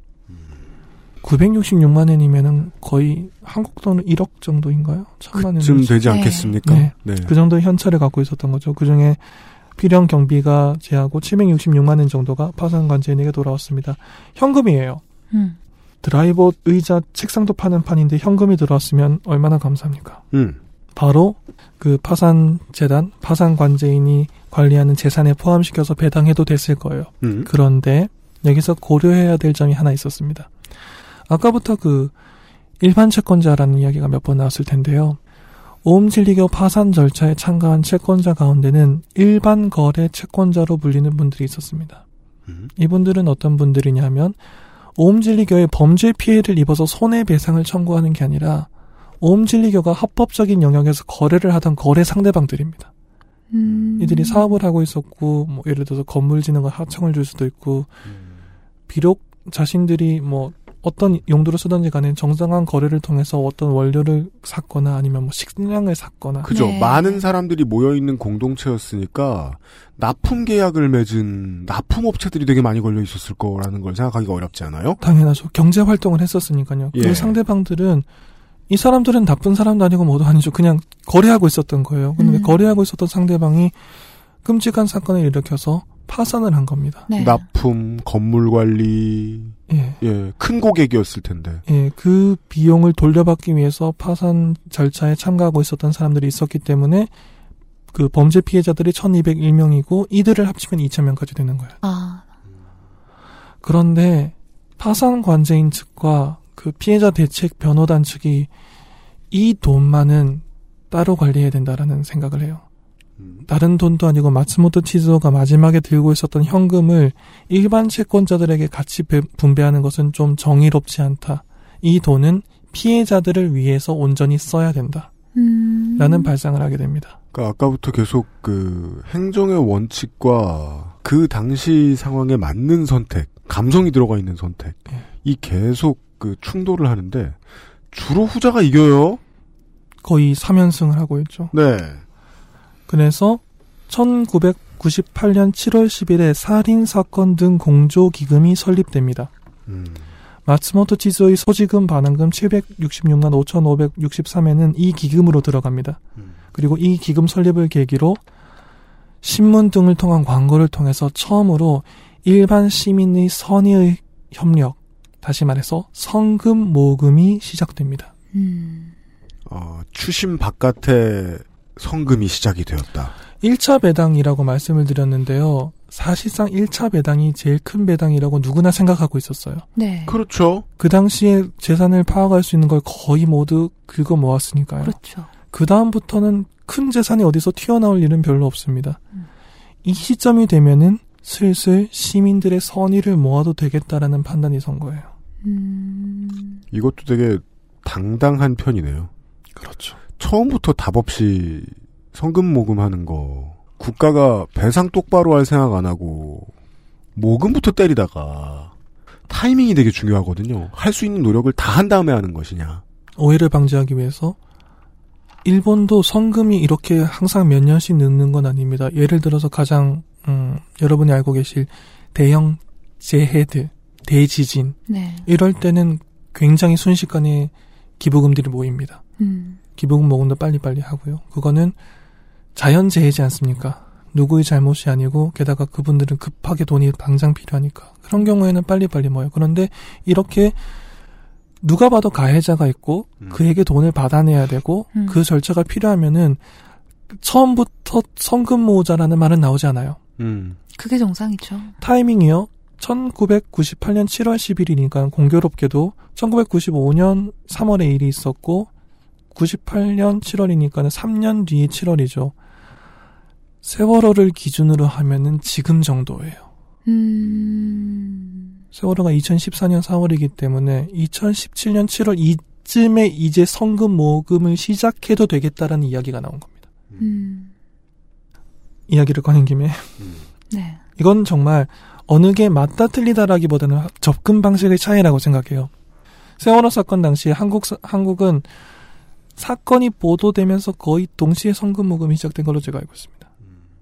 966만 엔이면은 거의 한국 돈은 1억 정도인가요? 천만 엔. 쯤 되지 네. 않겠습니까? 네. 네. 그 정도의 현찰을 갖고 있었던 거죠. 그 중에 필요한 경비가 제하고 766만 엔 정도가 파산 관재인에게 돌아왔습니다. 현금이에요. 음. 드라이버, 의자, 책상도 파는 판인데 현금이 들어왔으면 얼마나 감사합니까? 음. 바로 그 파산 재단, 파산 관재인이 관리하는 재산에 포함시켜서 배당해도 됐을 거예요. 음. 그런데 여기서 고려해야 될 점이 하나 있었습니다. 아까부터 그 일반 채권자라는 이야기가 몇 번 나왔을 텐데요. 오음진리교 파산 절차에 참가한 채권자 가운데는 일반 거래 채권자로 불리는 분들이 있었습니다. 음. 이분들은 어떤 분들이냐면 오음진리교의 범죄 피해를 입어서 손해배상을 청구하는 게 아니라 오음진리교가 합법적인 영역에서 거래를 하던 거래 상대방들입니다. 음. 이들이 사업을 하고 있었고 뭐 예를 들어서 건물 짓는 거 하청을 줄 수도 있고 비록 자신들이 뭐 어떤 용도로 쓰던지 간에 정당한 거래를 통해서 어떤 원료를 샀거나 아니면 뭐 식량을 샀거나 그죠. 네. 많은 사람들이 모여 있는 공동체였으니까 납품 계약을 맺은 납품 업체들이 되게 많이 걸려 있었을 거라는 걸 생각하기가 어렵지 않아요? 당연하죠. 경제 활동을 했었으니까요. 예. 그 상대방들은 이 사람들은 나쁜 사람도 아니고 뭐도 아니죠. 그냥 거래하고 있었던 거예요. 근데 음. 거래하고 있었던 상대방이 끔찍한 사건을 일으켜서 파산을 한 겁니다. 네. 납품, 건물 관리, 예. 예, 큰 고객이었을 텐데. 예, 그 비용을 돌려받기 위해서 파산 절차에 참가하고 있었던 사람들이 있었기 때문에 그 범죄 피해자들이 1201명이고 이들을 합치면 2000명까지 되는 거예요. 아, 그런데 파산 관제인 측과 그 피해자 대책 변호단 측이 이 돈만은 따로 관리해야 된다라는 생각을 해요. 음. 다른 돈도 아니고 마츠모토 치즈오가 마지막에 들고 있었던 현금을 일반 채권자들에게 같이 배- 분배하는 것은 좀 정의롭지 않다. 이 돈은 피해자들을 위해서 온전히 써야 된다. 음. 라는 발상을 하게 됩니다. 그러니까 아까부터 계속 그 행정의 원칙과 그 당시 상황에 맞는 선택, 감성이 들어가 있는 선택, 예. 이 계속 그 충돌을 하는데 주로 후자가 이겨요. 거의 3연승을 하고 있죠. 네. 그래서 1998년 7월 10일에 살인 사건 등 공조 기금이 설립됩니다. 음. 마츠모토 치즈의 소지금 반환금 766만 5,563엔은 이 기금으로 들어갑니다. 음. 그리고 이 기금 설립을 계기로 신문 등을 통한 광고를 통해서 처음으로 일반 시민의 선의의 협력, 다시 말해서 성금 모금이 시작됩니다. 음. 어, 추심 바깥에 성금이 시작이 되었다. 1차 배당이라고 말씀을 드렸는데요. 사실상 1차 배당이 제일 큰 배당이라고 누구나 생각하고 있었어요. 네. 그렇죠. 그 당시에 재산을 파악할 수 있는 걸 거의 모두 긁어 모았으니까요. 그렇죠. 그 다음부터는 큰 재산이 어디서 튀어나올 일은 별로 없습니다. 음. 이 시점이 되면은 슬슬 시민들의 선의를 모아도 되겠다라는 판단이 선 거예요. 음. 이것도 되게 당당한 편이네요. 그렇죠. 처음부터 답 없이 성금 모금하는 거 국가가 배상 똑바로 할 생각 안 하고 모금부터 때리다가 타이밍이 되게 중요하거든요. 할 수 있는 노력을 다 한 다음에 하는 것이냐. 오해를 방지하기 위해서 일본도 성금이 이렇게 항상 몇 년씩 늦는 건 아닙니다. 예를 들어서 가장 음, 여러분이 알고 계실 대형 재해들, 대지진 네. 이럴 때는 굉장히 순식간에 기부금들이 모입니다. 음. 기부금 모금도 빨리빨리 하고요. 그거는 자연재해지 않습니까? 누구의 잘못이 아니고 게다가 그분들은 급하게 돈이 당장 필요하니까 그런 경우에는 빨리빨리 모여요. 그런데 이렇게 누가 봐도 가해자가 있고 음. 그에게 돈을 받아내야 되고 음. 그 절차가 필요하면은 처음부터 성금 모으자라는 말은 나오지 않아요. 음. 그게 정상이죠. 타이밍이요. 1998년 7월 10일이니까 공교롭게도 1995년 3월에 일이 있었고 98년 7월이니까는 3년 뒤에 7월이죠. 세월호를 기준으로 하면은 지금 정도예요. 음. 세월호가 2014년 4월이기 때문에 2017년 7월 이쯤에 이제 성금 모금을 시작해도 되겠다라는 이야기가 나온 겁니다. 음. 이야기를 꺼낸 김에 네. 이건 정말 어느 게 맞다 틀리다라기보다는 접근 방식의 차이라고 생각해요. 세월호 사건 당시 한국 사- 한국은 사건이 보도되면서 거의 동시에 성금 모금이 시작된 걸로 제가 알고 있습니다.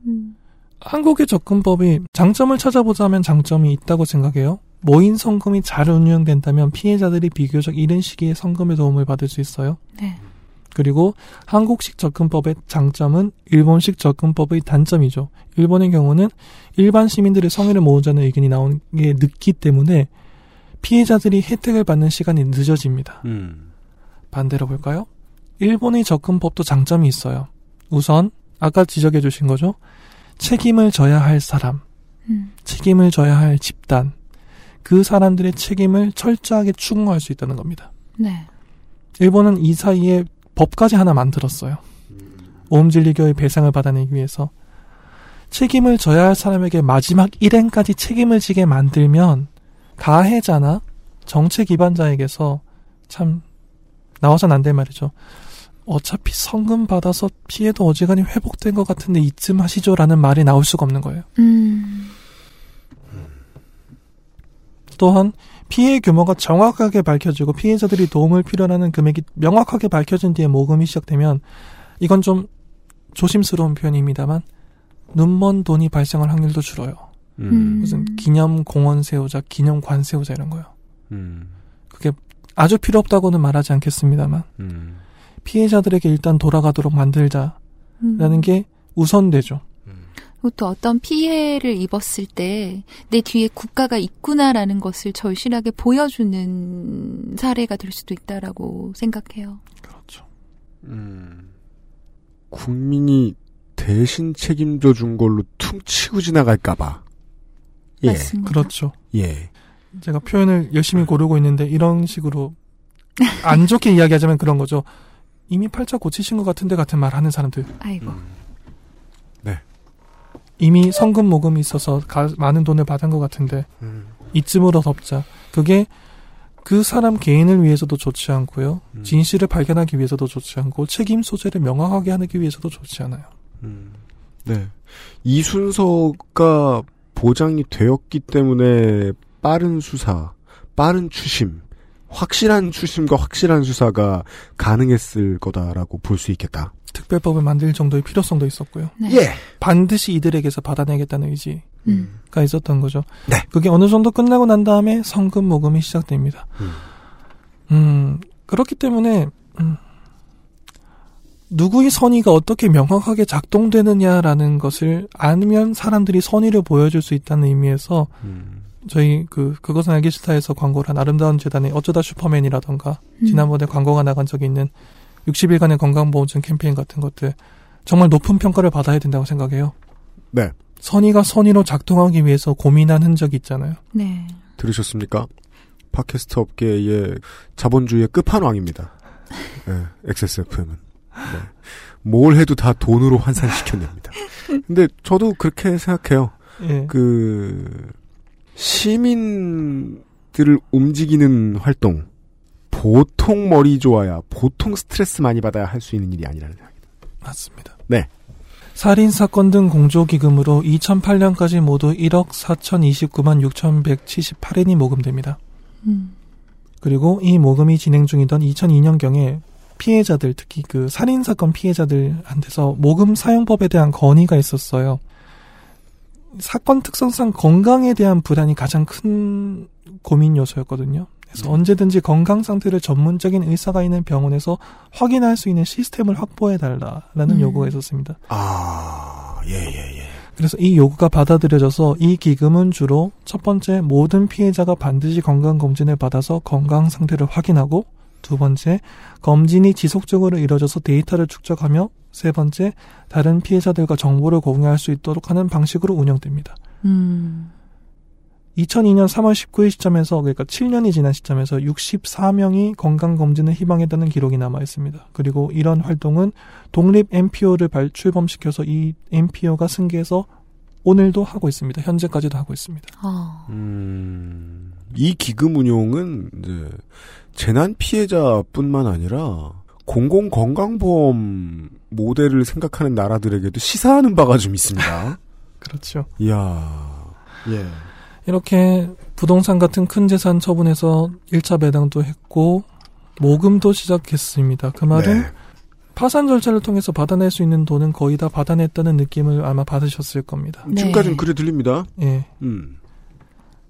음. 한국의 접근법이 장점을 찾아보자면 장점이 있다고 생각해요. 모인 성금이 잘 운영된다면 피해자들이 비교적 이른 시기에 성금의 도움을 받을 수 있어요. 네. 그리고 한국식 접근법의 장점은 일본식 접근법의 단점이죠. 일본의 경우는 일반 시민들의 성의를 모으자는 의견이 나온 게 늦기 때문에 피해자들이 혜택을 받는 시간이 늦어집니다. 음. 반대로 볼까요? 일본의 접근법도 장점이 있어요. 우선 아까 지적해 주신 거죠. 책임을 져야 할 사람, 음. 책임을 져야 할 집단, 그 사람들의 책임을 철저하게 추궁할 수 있다는 겁니다. 네. 일본은 이 사이에 법까지 하나 만들었어요. 오음진리교의 배상을 받아내기 위해서 책임을 져야 할 사람에게 마지막 일행까지 책임을 지게 만들면 가해자나 정체 기반자에게서 참 나와선 안 될 말이죠. 어차피 성금 받아서 피해도 어지간히 회복된 것 같은데 이쯤 하시죠라는 말이 나올 수가 없는 거예요. 음. 또한 피해 규모가 정확하게 밝혀지고 피해자들이 도움을 필요하는 금액이 명확하게 밝혀진 뒤에 모금이 시작되면 이건 좀 조심스러운 표현입니다만 눈먼 돈이 발생할 확률도 줄어요. 음. 무슨 기념 공원 세우자, 기념 관 세우자 이런 거요. 음. 그게 아주 필요 없다고는 말하지 않겠습니다만 음. 피해자들에게 일단 돌아가도록 만들자라는 음. 게 우선되죠. 또 어떤 피해를 입었을 때 내 뒤에 국가가 있구나라는 것을 절실하게 보여주는 사례가 될 수도 있다라고 생각해요. 그렇죠. 음. 국민이 대신 책임져 준 걸로 퉁치고 지나갈까봐. 예. 맞습니다. 그렇죠. 예. 제가 표현을 열심히 고르고 있는데 이런 식으로 안 좋게 이야기하자면 그런 거죠. 이미 팔자 고치신 것 같은데 같은 말 하는 사람들. 아이고. 이미 성금 모금이 있어서 가- 많은 돈을 받은 것 같은데 음. 이쯤으로 덮자. 그게 그 사람 개인을 위해서도 좋지 않고요. 음. 진실을 발견하기 위해서도 좋지 않고 책임 소재를 명확하게 하기 위해서도 좋지 않아요. 음. 네. 이 순서가 보장이 되었기 때문에 빠른 수사, 빠른 추심, 확실한 추심과 확실한 수사가 가능했을 거다라고 볼 수 있겠다. 특별법을 만들 정도의 필요성도 있었고요. 네. 예. 반드시 이들에게서 받아내겠다는 의지가 음. 있었던 거죠. 네. 그게 어느 정도 끝나고 난 다음에 성금 모금이 시작됩니다. 음. 음, 그렇기 때문에 음, 누구의 선의가 어떻게 명확하게 작동되느냐라는 것을 알면 사람들이 선의를 보여줄 수 있다는 의미에서 음. 저희 그 그것은 알기 싫다에서 광고를 한 아름다운 재단의 어쩌다 슈퍼맨이라던가 음. 지난번에 광고가 나간 적이 있는 60일간의 건강보험증 캠페인 같은 것들 정말 높은 평가를 받아야 된다고 생각해요. 네. 선의가 선의로 작동하기 위해서 고민한 흔적이 있잖아요. 네. 들으셨습니까? 팟캐스트 업계의 자본주의의 끝판왕입니다. 네, XSFM은. 네. 뭘 해도 다 돈으로 환산시켜냅니다. 근데 저도 그렇게 생각해요. 예. 그 시민들을 움직이는 활동 보통 머리 좋아야 보통 스트레스 많이 받아야 할 수 있는 일이 아니라는 생각이 맞습니다. 네. 살인 사건 등 공조 기금으로 2008년까지 모두 1억 4,029만 6,178엔이 모금됩니다. 음. 그리고 이 모금이 진행 중이던 2002년경에 피해자들 특히 그 살인 사건 피해자들한테서 모금 사용법에 대한 건의가 있었어요. 사건 특성상 건강에 대한 불안이 가장 큰 고민 요소였거든요. 그래서 언제든지 건강 상태를 전문적인 의사가 있는 병원에서 확인할 수 있는 시스템을 확보해 달라라는 음. 요구가 있었습니다. 아, 예, 예, 예. 그래서 이 요구가 받아들여져서 이 기금은 주로 첫 번째 모든 피해자가 반드시 건강 검진을 받아서 건강 상태를 확인하고 두 번째 검진이 지속적으로 이루어져서 데이터를 축적하며 세 번째 다른 피해자들과 정보를 공유할 수 있도록 하는 방식으로 운영됩니다. 음. 2002년 3월 19일 시점에서 그러니까 7년이 지난 시점에서 64명이 건강 검진을 희망했다는 기록이 남아 있습니다. 그리고 이런 활동은 독립 NPO를 발출범시켜서 이 NPO가 승계해서 오늘도 하고 있습니다. 현재까지도 하고 있습니다. 아. 음, 이 기금 운용은 이제 재난 피해자뿐만 아니라 공공 건강보험 모델을 생각하는 나라들에게도 시사하는 바가 좀 있습니다. 그렇죠. 이야, 예. 이렇게 부동산 같은 큰 재산 처분해서 1차 배당도 했고 모금도 시작했습니다. 그 말은 네. 파산 절차를 통해서 받아낼 수 있는 돈은 거의 다 받아냈다는 느낌을 아마 받으셨을 겁니다. 네. 지금까지는 그래 들립니다. 예. 음.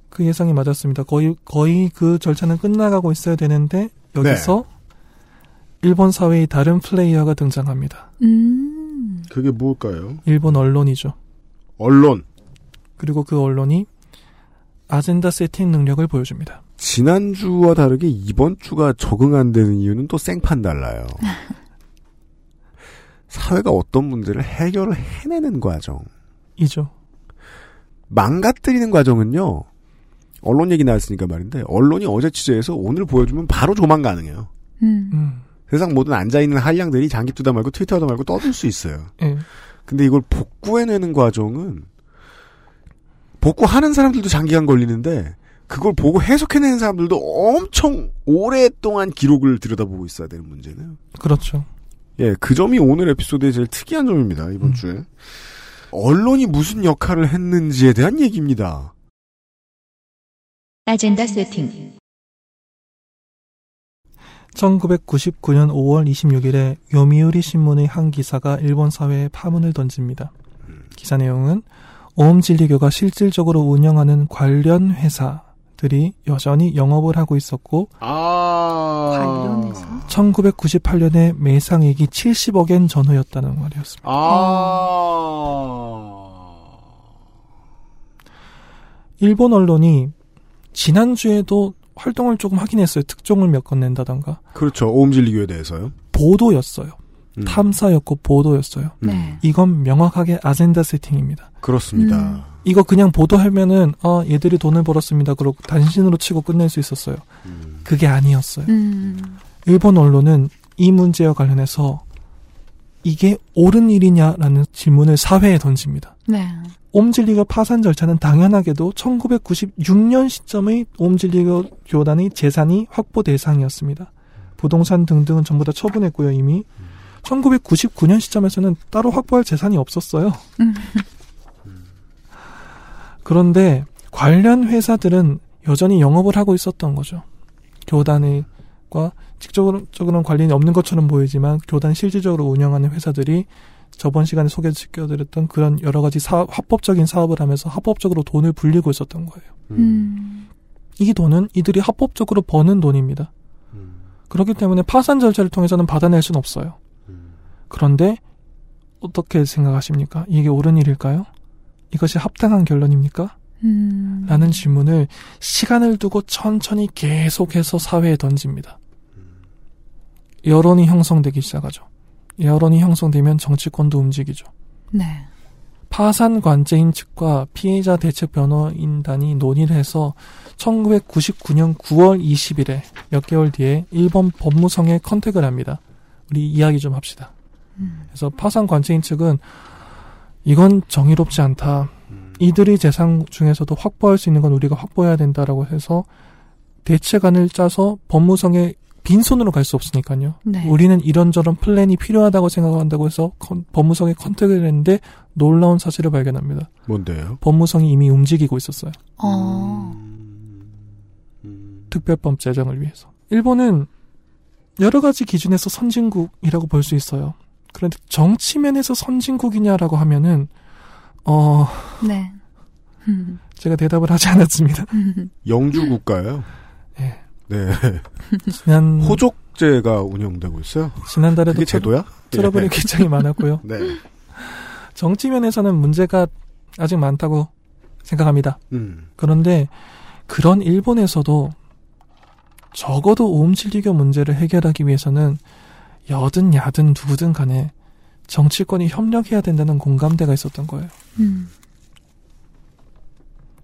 그 예상이 맞았습니다. 거의 거의 그 절차는 끝나가고 있어야 되는데 여기서 일본 사회의 다른 플레이어가 등장합니다. 음. 그게 뭘까요? 일본 언론이죠. 언론. 그리고 그 언론이 아젠다 세팅 능력을 보여줍니다. 지난주와 다르게 이번 주가 적응 안 되는 이유는 또 생판 달라요. 사회가 어떤 문제를 해결을 해내는 과정. 이죠. 망가뜨리는 과정은요. 언론 얘기 나왔으니까 말인데 언론이 어제 취재해서 오늘 보여주면 바로 조만 가능해요. 음. 음. 세상 모든 앉아 있는 한량들이 장기 두다 말고 트위터하다 말고 떠들 수 있어요. 예. 근데 이걸 복구해내는 과정은 복구하는 사람들도 장기간 걸리는데 그걸 보고 해석해내는 사람들도 엄청 오랫동안 기록을 들여다보고 있어야 되는 문제네요. 그렇죠. 예, 그 점이 오늘 에피소드의 제일 특이한 점입니다. 이번 음. 주에 언론이 무슨 역할을 했는지에 대한 얘기입니다. 아젠다 세팅. 1999년 5월 26일에 요미우리 신문의 한 기사가 일본 사회에 파문을 던집니다. 기사 내용은 오음 진리교가 실질적으로 운영하는 관련 회사 들이 여전히 영업을 하고 있었고 아, 관련해서? 1998년에 매상액이 70억엔 전후였다는 말이었습니다. 아, 일본 언론이 지난주에도 활동을 조금 하긴 했어요. 특종을 몇 건 낸다던가. 그렇죠. 오음진리교에 대해서요. 보도였어요. 음. 탐사였고 보도였어요. 음, 네. 이건 명확하게 아젠다 세팅입니다. 그렇습니다. 음. 이거 그냥 보도하면은 아 얘들이 돈을 벌었습니다. 그러고 단신으로 치고 끝낼 수 있었어요. 음. 그게 아니었어요. 음. 일본 언론은 이 문제와 관련해서 이게 옳은 일이냐라는 질문을 사회에 던집니다. 네. 옴질리교 파산 절차는 당연하게도 1996년 시점의 옴질리교 교단의 재산이 확보 대상이었습니다. 부동산 등등은 전부 다 처분했고요, 이미. 1999년 시점에서는 따로 확보할 재산이 없었어요. 음. 그런데 관련 회사들은 여전히 영업을 하고 있었던 거죠. 교단의 측과 직접적으로는 관련이 없는 것처럼 보이지만 교단 실질적으로 운영하는 회사들이 저번 시간에 소개시켜드렸던 그런 여러 가지 사업, 합법적인 사업을 하면서 합법적으로 돈을 불리고 있었던 거예요. 음. 이 돈은 이들이 합법적으로 버는 돈입니다. 그렇기 때문에 파산 절차를 통해서는 받아낼 수는 없어요. 그런데 어떻게 생각하십니까? 이게 옳은 일일까요? 이것이 합당한 결론입니까? 음. 라는 질문을 시간을 두고 천천히 계속해서 사회에 던집니다. 여론이 형성되기 시작하죠. 여론이 형성되면 정치권도 움직이죠. 네. 파산 관제인 측과 피해자 대책 변호인단이 논의를 해서 1999년 9월 20일에 몇 개월 뒤에 일본 법무성에 컨택을 합니다. 우리 이야기 좀 합시다. 그래서 파산 관제인 측은 이건 정의롭지 않다. 이들의 재산 중에서도 확보할 수 있는 건 우리가 확보해야 된다라고 해서 대책안을 짜서 법무성에 빈손으로 갈 수 없으니까요. 네. 우리는 이런저런 플랜이 필요하다고 생각한다고 해서 con- 법무성에 contact를 했는데 놀라운 사실을 발견합니다. 뭔데요? 법무성이 이미 움직이고 있었어요. 어. 특별법 제정을 위해서. 일본은 여러 가지 기준에서 선진국이라고 볼 수 있어요. 그런데 정치면에서 선진국이냐라고 하면은 어 네. 음. 제가 대답을 하지 않았습니다. 영주 국가예요. 예. 네. 지난 호족제가 운영되고 있어요. 지난달에도 그게 제도야? 트러블이 예. 굉장히 많았고요. 네. 정치면에서는 문제가 아직 많다고 생각합니다. 음. 그런데 그런 일본에서도 적어도 오음진리교 문제를 해결하기 위해서는 여든 야든 누구든 간에 정치권이 협력해야 된다는 공감대가 있었던 거예요. 음.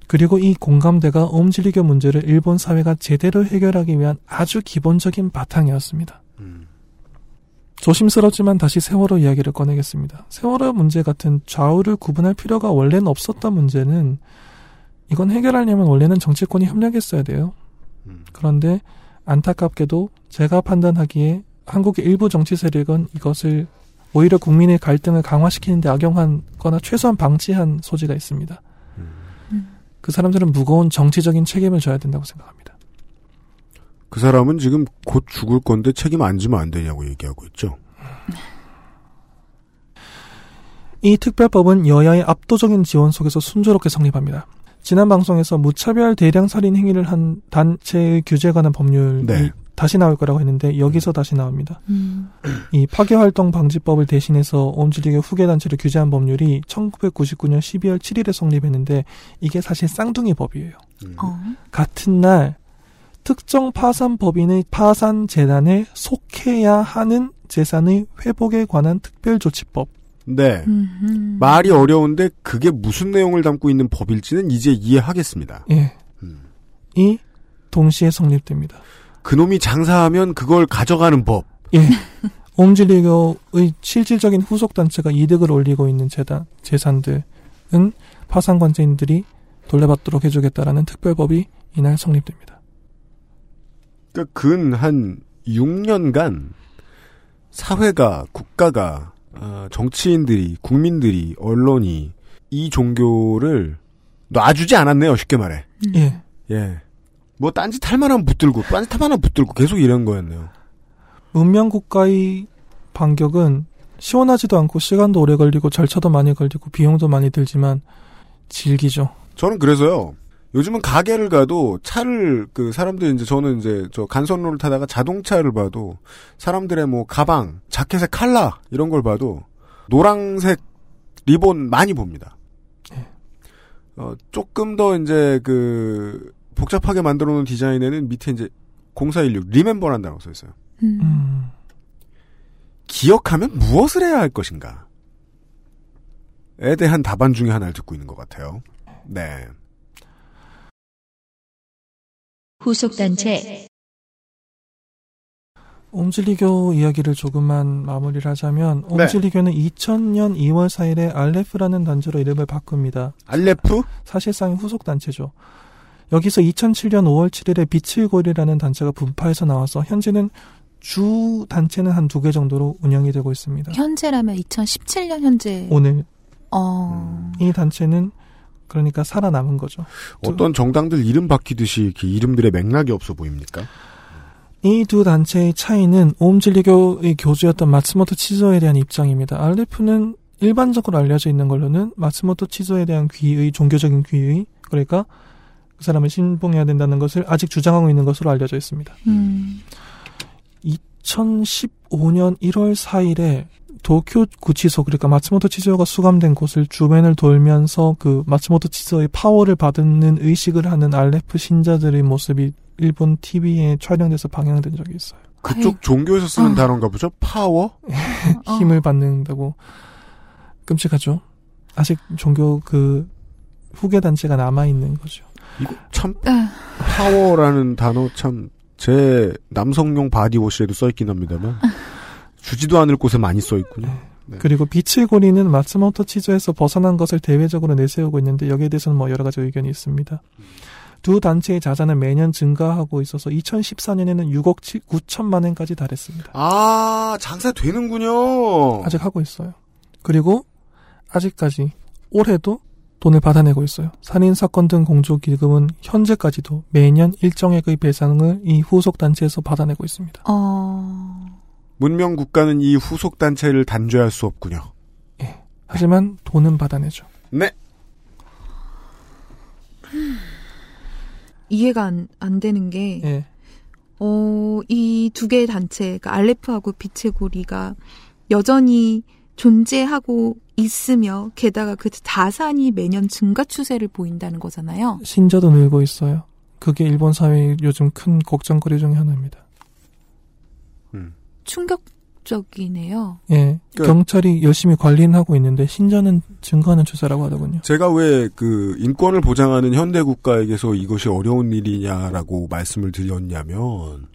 그리고 이 공감대가 오음진리교 문제를 일본 사회가 제대로 해결하기 위한 아주 기본적인 바탕이었습니다. 음. 조심스럽지만 다시 세월호 이야기를 꺼내겠습니다. 세월호 문제 같은 좌우를 구분할 필요가 원래는 없었던 문제는 이건 해결하려면 원래는 정치권이 협력했어야 돼요. 음. 그런데 안타깝게도 제가 판단하기에 한국의 일부 정치 세력은 이것을 오히려 국민의 갈등을 강화시키는데 악용한 거나 최소한 방치한 소지가 있습니다. 그 사람들은 무거운 정치적인 책임을 져야 된다고 생각합니다. 그 사람은 지금 곧 죽을 건데 책임 안 지면 안 되냐고 얘기하고 있죠. 이 특별법은 여야의 압도적인 지원 속에서 순조롭게 성립합니다. 지난 방송에서 무차별 대량 살인 행위를 한 단체의 규제에 관한 법률이 네. 다시 나올 거라고 했는데 여기서 다시 나옵니다. 음. 이 파괴활동 방지법을 대신해서 옴질리교 후계 단체를 규제한 법률이 1999년 12월 7일에 성립했는데 이게 사실 쌍둥이 법이에요. 음. 어. 같은 날 특정 파산 법인의 파산 재단에 속해야 하는 재산의 회복에 관한 특별조치법. 네. 음. 말이 어려운데 그게 무슨 내용을 담고 있는 법일지는 이제 이해하겠습니다. 예. 음. 이 동시에 성립됩니다. 그놈이 장사하면 그걸 가져가는 법. 예. 옴질리교의 실질적인 후속 단체가 이득을 올리고 있는 재단 재산들은 파산 관제인들이 돌려받도록 해주겠다라는 특별법이 이날 성립됩니다. 그러니까 근 한 6년간 사회가 국가가 아, 정치인들이 국민들이 언론이 이 종교를 놔주지 않았네요. 쉽게 말해. 예. 예. 뭐 딴짓 할 만하면 붙들고 딴짓 할 만하면 붙들고 계속 이런 거였네요. 문명 국가의 반격은 시원하지도 않고 시간도 오래 걸리고 절차도 많이 걸리고 비용도 많이 들지만 질기죠. 저는 그래서요. 요즘은 가게를 가도 차를 그 사람들이 이제 저는 이제 저 간선로를 타다가 자동차를 봐도 사람들의 뭐 가방, 자켓의 칼라 이런 걸 봐도 노랑색 리본 많이 봅니다. 어 조금 더 이제 그 복잡하게 만들어 놓은 디자인에는 밑에 이제 0416 리멤버란다고 써 있어요. 음. 음. 기억하면 무엇을 해야 할 것인가? 에 대한 답안 중에 하나를 듣고 있는 것 같아요. 네. 후속단체 옴질리교 이야기를 조금만 마무리를 하자면 네. 옴질리교는 2000년 2월 4일에 알레프라는 단체로 이름을 바꿉니다. 알레프? 사실상 후속 단체죠. 여기서 2007년 5월 7일에 빛의 골이라는 단체가 분파해서 나와서 현재는 주 단체는 한 두 개 정도로 운영이 되고 있습니다. 현재라면 2017년 현재. 오늘 어. 이 단체는 그러니까 살아남은 거죠. 어떤 정당들 이름 바뀌듯이 이렇게 이름들의 맥락이 없어 보입니까? 이 두 단체의 차이는 오음진리교의 교주였던 마츠모토 치조에 대한 입장입니다. 알레프는 일반적으로 알려져 있는 걸로는 마츠모토 치조에 대한 귀의 종교적인 귀의 그러니까 그 사람을 신봉해야 된다는 것을 아직 주장하고 있는 것으로 알려져 있습니다. 음. 2015년 1월 4일에 도쿄 구치소 그러니까 마츠모토 치조가 수감된 곳을 주변을 돌면서 그 마츠모토 치조의 파워를 받는 의식을 하는 알레프 신자들의 모습이 일본 TV에 촬영돼서 방영된 적이 있어요. 그쪽 종교에서 쓰는 어. 단어인가 보죠? 파워? 어. 힘을 받는다고 끔찍하죠. 아직 종교 그 후계 단체가 남아 있는 거죠. 이거 참 아, 파워라는 단어 참 제 남성용 body wash에도 써있긴 합니다만 주지도 않을 곳에 많이 써있군요. 네. 그리고 빛의 고리는 마츠모토 치조에서 벗어난 것을 대외적으로 내세우고 있는데 여기에 대해서는 뭐 여러 가지 의견이 있습니다. 두 단체의 자산은 매년 증가하고 있어서 2014년에는 6억 7, 9천만 원까지 달했습니다. 아 장사 되는군요. 아직 하고 있어요. 그리고 아직까지 올해도 돈을 받아내고 있어요. 살인 사건 등 공조 기금은 현재까지도 매년 일정액의 배상을 이 후속 단체에서 받아내고 있습니다. 어. 문명 국가는 이 후속 단체를 단죄할 수 없군요. 하지만 돈은 받아내죠. 네. 이해가 안, 안 되는 게, 예. 어, 이 두 개의 단체, 그러니까 알레프하고 빛의 고리가 여전히 존재하고 있으며, 게다가 그 자산이 매년 증가 추세를 보인다는 거잖아요. 신자도 늘고 있어요. 그게 일본 사회의 요즘 큰 걱정거리 중에 하나입니다. 충격적이네요. 예. 그- 경찰이 열심히 관리는 하고 있는데 신자는 증가하는 추세라고 하더군요. 제가 왜 그 인권을 보장하는 현대 국가에게서 이것이 어려운 일이냐라고 말씀을 드렸냐면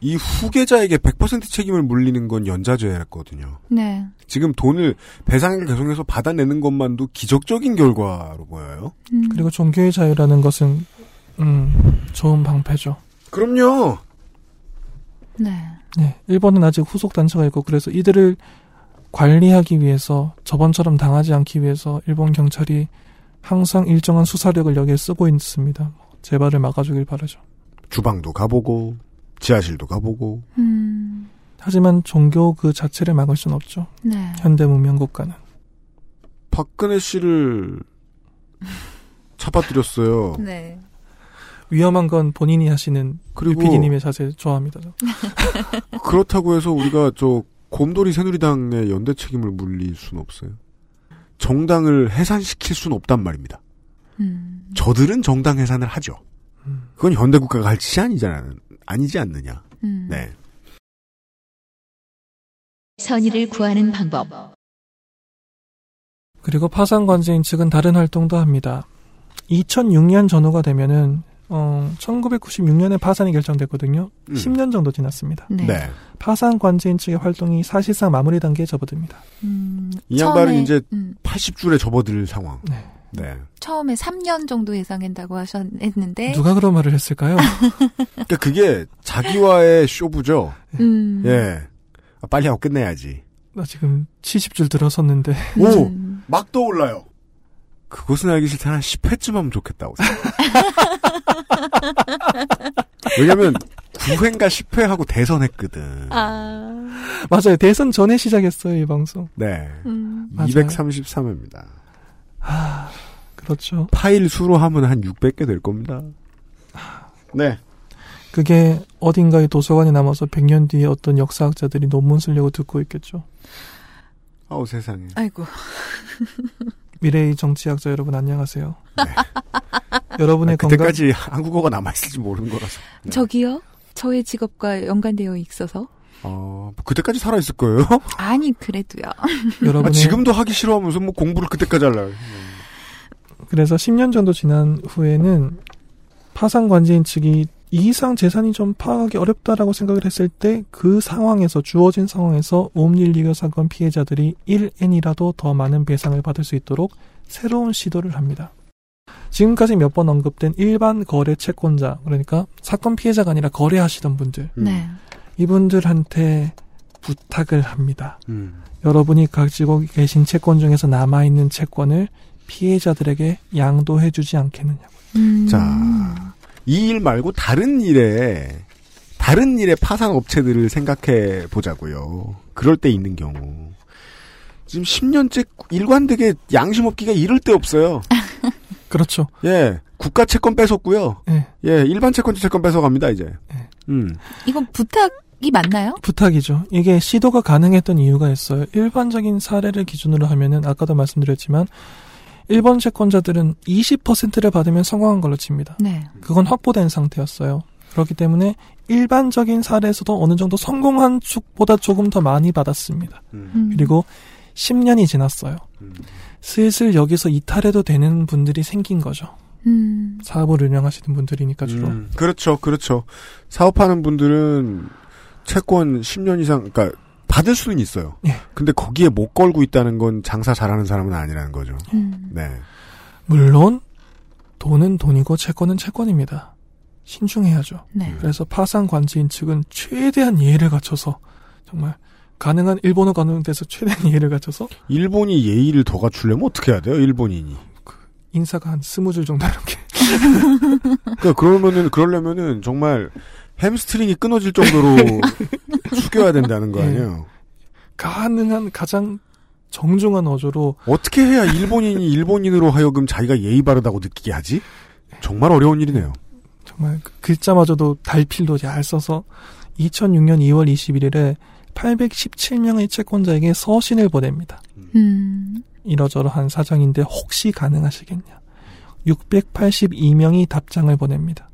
이 후계자에게 100% 책임을 물리는 건 연자죄였거든요. 네. 지금 돈을 배상을 계속해서 받아내는 것만도 기적적인 결과로 보여요. 음. 그리고 종교의 자유라는 것은 음, 좋은 방패죠. 그럼요. 네. 네, 일본은 아직 후속 단체가 있고 그래서 이들을 관리하기 위해서 저번처럼 당하지 않기 위해서 일본 경찰이 항상 일정한 수사력을 여기에 쓰고 있습니다. 재발을 막아주길 바라죠. 주방도 가보고 지하실도 가보고 음. 하지만 종교 그 자체를 막을 수는 없죠. 네. 현대 문명 국가는. 박근혜 씨를 잡아들였어요. 네. 위험한 건 본인이 하시는 그리고 유피디님의 자세 좋아합니다. 저. 그렇다고 해서 우리가 저 곰돌이 새누리당의 연대 책임을 물릴 수는 없어요. 정당을 해산시킬 수는 없단 말입니다. 음. 저들은 정당 해산을 하죠. 음. 그건 현대 국가가 할 짓이 아니잖아. 아니지 않느냐. 음. 네. 선의를 구하는 방법. 그리고 파산 관제인 측은 다른 활동도 합니다. 2006년 전후가 되면은 어, 1996년에 파산이 결정됐거든요. 음. 10년 정도 지났습니다. 네. 네. 파산 관제인 측의 활동이 사실상 마무리 단계에 접어듭니다. 음, 이 양반은 처음에, 이제 음, 80줄에 접어들 상황. 네. 네. 처음에 3년 정도 예상한다고 하셨는데 누가 그런 말을 했을까요? 그러니까 그게 자기와의 쇼부죠. 음. 예. 아, 빨리 하고 끝내야지. 나 지금 70줄 들어섰는데 오! 음. 막 떠올라요. 그것은 알기 싫다 한 10회쯤 하면 좋겠다고. 왜냐면 9회인가 10회 하고 대선했거든. 아. 맞아요. 대선 전에 시작했어요, 이 방송. 네. 음. 맞아요. 233회입니다. 아, 그렇죠. 파일 수로 하면 한 600개 될 겁니다. 네. 그게 어딘가에 도서관에 남아서 100년 뒤에 어떤 역사학자들이 논문 쓰려고 듣고 있겠죠. 아우 세상에. 아이고. 미래의 정치학자 여러분 안녕하세요. 여러분의 아, 건강 그때까지 한국어가 남아 있을지 모르는 거라서. 네. 저기요? 저의 직업과 연관되어 있어서? 어, 그때까지 살아 있을 거예요? 아니, 그래도요. 아, 여러분의 지금도 하기 싫어하면서 뭐 공부를 그때까지 하려고. 그래서 10년 정도 지난 후에는 파산 관제인 측이 이 이상 재산이 좀 파악하기 어렵다라고 생각을 했을 때 그 상황에서 주어진 상황에서 옴닐리그 사건 피해자들이 1엔이라도 더 많은 배상을 받을 수 있도록 새로운 시도를 합니다. 지금까지 몇 번 언급된 일반 거래 채권자 그러니까 사건 피해자가 아니라 거래하시던 분들 음. 네. 이분들한테 부탁을 합니다. 음. 여러분이 가지고 계신 채권 중에서 남아 있는 채권을 피해자들에게 양도해주지 않겠느냐고. 음. 자, 이 일 말고 다른 일에 다른 일의 파산 업체들을 생각해 보자고요. 그럴 때 있는 경우. 지금 10년째 일관되게 양심 없기가 이럴 데 없어요. 그렇죠. 예. 국가 채권 뺏었고요. 예. 예, 일반 채권도 채권 뺏어갑니다, 이제. 예. 음. 이건 부탁이 맞나요? 부탁이죠. 이게 시도가 가능했던 이유가 있어요. 일반적인 사례를 기준으로 하면은 아까도 말씀드렸지만 일본 채권자들은 20%를 받으면 성공한 걸로 칩니다. 네. 그건 확보된 상태였어요. 그렇기 때문에 일반적인 사례에서도 어느 정도 성공한 축보다 조금 더 많이 받았습니다. 음. 그리고 10년이 지났어요. 슬슬 여기서 이탈해도 되는 분들이 생긴 거죠. 음. 사업을 운영하시는 분들이니까 주로. 음, 그렇죠, 그렇죠. 사업하는 분들은 채권 10년 이상, 그러니까 받을 수는 있어요. 예. 근데 거기에 못 걸고 있다는 건 장사 잘하는 사람은 아니라는 거죠. 음. 네. 물론 돈은 돈이고 채권은 채권입니다. 신중해야죠. 네. 그래서 파산 관재인 측은 최대한 예의를 갖춰서 정말 가능한 일본어 가운데서 최대한 예의를 갖춰서 일본이 예의를 더 갖추려면 어떻게 해야 돼요, 일본인이? 인사가 한 스무 줄 정도 이렇게 그러니까 그러면은, 그러려면은 정말 햄스트링이 끊어질 정도로 숙여야 된다는 거 예. 아니에요? 가능한 가장 정중한 어조로 어떻게 해야 일본인이 일본인으로 하여금 자기가 예의 바르다고 느끼게 하지? 정말 어려운 일이네요. 정말 그 글자마저도 달필도 잘 써서 2006년 2월 21일에 817명의 채권자에게 서신을 보냅니다. 음. 이러저러한 사정인데 혹시 가능하시겠냐. 682명이 답장을 보냅니다.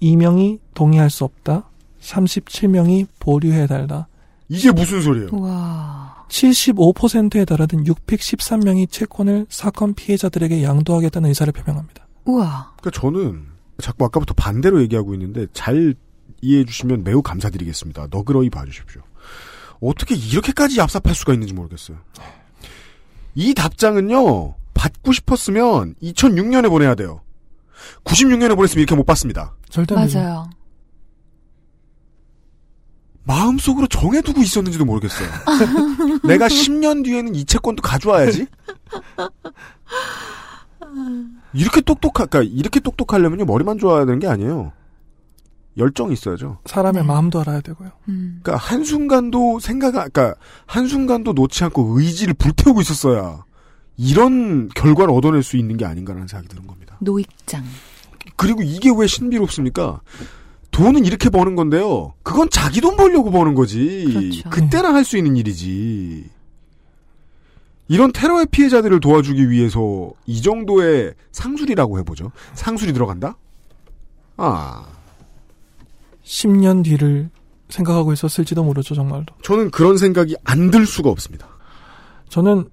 32명이 동의할 수 없다. 37명이 보류해달라. 이게 무슨 소리예요? 와. 75%에 달하는 613명이 채권을 사건 피해자들에게 양도하겠다는 의사를 표명합니다. 우와. 그러니까 저는 자꾸 아까부터 반대로 얘기하고 있는데 잘 이해해 주시면 매우 감사드리겠습니다. 너그러이 봐주십시오. 어떻게 이렇게까지 얍삽할 수가 있는지 모르겠어요. 이 답장은요, 받고 싶었으면 2006년에 보내야 돼요. 96년에 보냈으면 이렇게 못 받습니다. 절대. 맞아요. 마음속으로 정해두고 있었는지도 모르겠어요. 내가 10년 뒤에는 이 채권도 가져와야지? 이렇게 똑똑하, 그러니까 이렇게 똑똑하려면요, 머리만 좋아야 되는 게 아니에요. 열정이 있어야죠. 사람의 네. 마음도 알아야 되고요. 음. 그러니까 한 순간도 생각, 그러니까 한 순간도 놓지 않고 의지를 불태우고 있었어야 이런 결과를 얻어낼 수 있는 게 아닌가라는 생각이 드는 겁니다. 노익장. 그리고 이게 왜 신비롭습니까? 돈은 이렇게 버는 건데요. 그건 자기 돈 벌려고 버는 거지. 그렇죠. 그때나 할 수 있는 일이지. 이런 테러의 피해자들을 도와주기 위해서 이 정도의 상술이라고 해보죠. 상술이 들어간다? 아, 10년 뒤를 생각하고 있었을지도 모르죠, 정말로. 저는 그런 생각이 안 들 수가 없습니다. 저는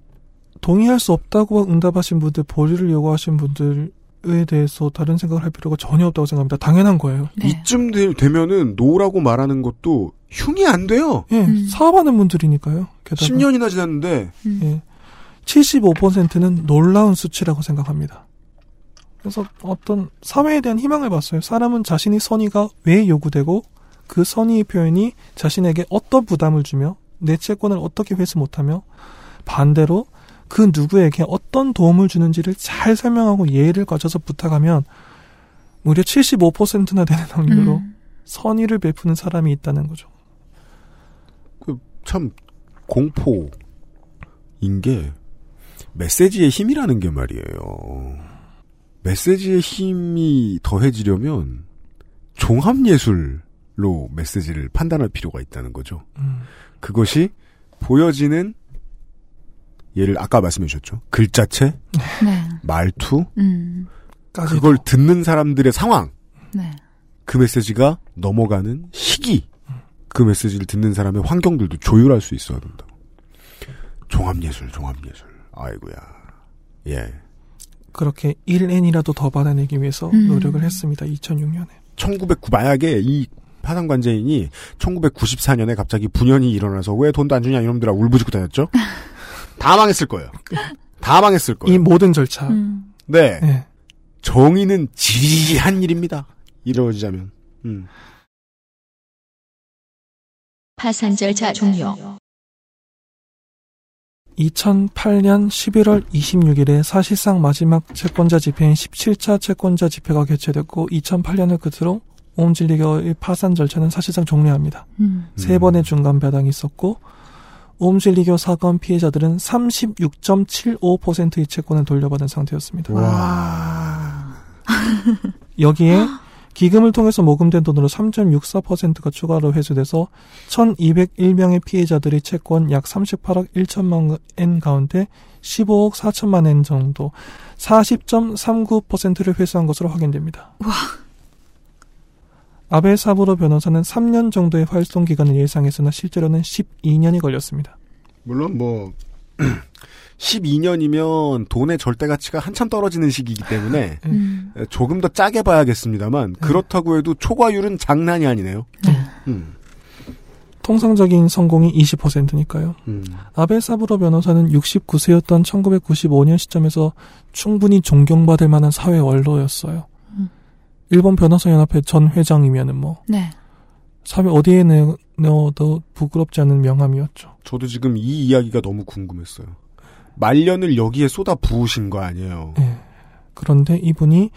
동의할 수 없다고 응답하신 분들, 보류를 요구하신 분들 에 대해서 다른 생각을 할 필요가 전혀 없다고 생각합니다. 당연한 거예요. 네. 이쯤 되, 되면은 노라고 말하는 것도 흉이 안 돼요. 예, 음. 사업하는 분들이니까요. 게다가 10년이나 지났는데 음. 예, 75%는 놀라운 수치라고 생각합니다. 그래서 어떤 사회에 대한 희망을 봤어요. 사람은 자신의 선의가 왜 요구되고 그 선의의 표현이 자신에게 어떤 부담을 주며 내 채권을 어떻게 회수 못하며 반대로 그 누구에게 어떤 도움을 주는지를 잘 설명하고 예의를 갖춰서 부탁하면 무려 75%나 되는 확률로 음. 선의를 베푸는 사람이 있다는 거죠. 참 공포인 게 메시지의 힘이라는 게 말이에요. 메시지의 힘이 더해지려면 종합예술로 메시지를 판단할 필요가 있다는 거죠. 음. 그것이 보여지는 예를 아까 말씀해 주셨죠. 글자체, 네. 말투, 음. 그걸 듣는 사람들의 상황, 네. 그 메시지가 넘어가는 시기, 그 메시지를 듣는 사람의 환경들도 조율할 수 있어야 된다. 종합예술, 종합예술. 아이고야. 예. 그렇게 1N이라도 더 받아내기 위해서 음. 노력을 했습니다. 2006년에. 1909 만약에 이 파산관제인이 1994년에 갑자기 분연이 일어나서 왜 돈도 안 주냐 이놈들아 울부짖고 다녔죠? 다 망했을 거예요. 다 망했을 거예요. 이 모든 절차. 음. 네. 예. 정의는 지리한 일입니다. 이루어지자면. 음. 파산 절차 종료. 2008년 11월 26일에 사실상 마지막 채권자 집회인 17차 채권자 집회가 개최됐고 2008년을 끝으로 오음진리교의 파산 절차는 사실상 종료합니다. 음. 세 번의 중간 배당이 있었고 오음진리교 사건 피해자들은 36.75%의 채권을 돌려받은 상태였습니다. 와. 여기에 기금을 통해서 모금된 돈으로 3.64%가 추가로 회수돼서 1,201명의 피해자들의 채권 약 38억 1천만 엔 가운데 15억 4천만 엔 정도 40.39%를 회수한 것으로 확인됩니다. 와. 아베 사부로 변호사는 3년 정도의 활동 기간을 예상했으나 실제로는 12년이 걸렸습니다. 물론 뭐 12년이면 돈의 절대 가치가 한참 떨어지는 시기이기 때문에 음. 조금 더 짜게 봐야겠습니다만 그렇다고 해도 초과율은 장난이 아니네요. 음. 통상적인 성공이 20%니까요. 음. 아베 사부로 변호사는 69세였던 1995년 시점에서 충분히 존경받을 만한 사회 원로였어요. 음. 일본 변호사 연합회 전 회장이면은 뭐 네. 사회 어디에 내- 넣어도 부끄럽지 않은 명함이었죠. 저도 지금 이 이야기가 너무 궁금했어요. 말년을 여기에 쏟아 부으신 거 아니에요. 예. 그런데 이분이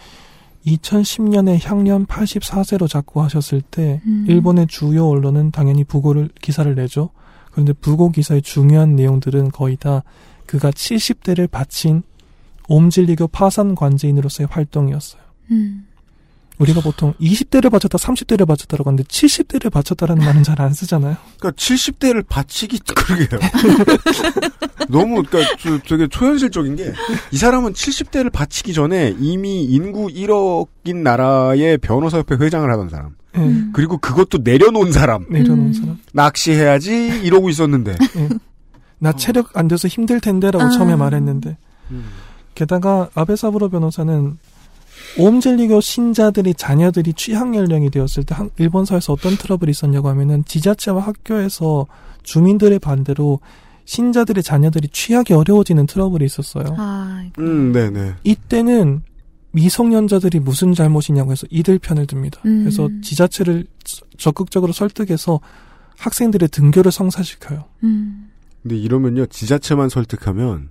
2010년에 향년 84세로 작고하셨을 때 음. 일본의 주요 언론은 당연히 부고를 기사를 내죠. 그런데 부고 기사의 중요한 내용들은 거의 다 그가 70대를 바친 옴질리교 파산 관제인으로서의 활동이었어요. 음. 우리가 보통 20대를 바쳤다, 30대를 바쳤다라고 하는데 70대를 바쳤다라는 말은 잘 안 쓰잖아요. 그러니까 70대를 바치기 그러게요. 너무 그러니까 저, 되게 초현실적인 게 이 사람은 70대를 바치기 전에 이미 인구 1억인 나라의 변호사협회 회장을 하던 사람. 예, 음. 그리고 그것도 내려놓은 사람. 내려놓은 음. 사람. 낚시해야지 이러고 있었는데. 나 체력 안 돼서 힘들 텐데라고 아. 처음에 말했는데 게다가 아베 사부로 변호사는 옴젤리교 신자들이 자녀들이 취학 연령이 되었을 때 한- 일본 사회에서 어떤 트러블이 있었냐고 하면은 지자체와 학교에서 주민들의 반대로 신자들의 자녀들이 취학이 어려워지는 트러블이 있었어요. 아, 음, 네네. 이때는 미성년자들이 무슨 잘못이냐고 해서 이들 편을 듭니다. 음. 그래서 지자체를 적극적으로 설득해서 학생들의 등교를 성사시켜요. 음. 근데 이러면요, 지자체만 설득하면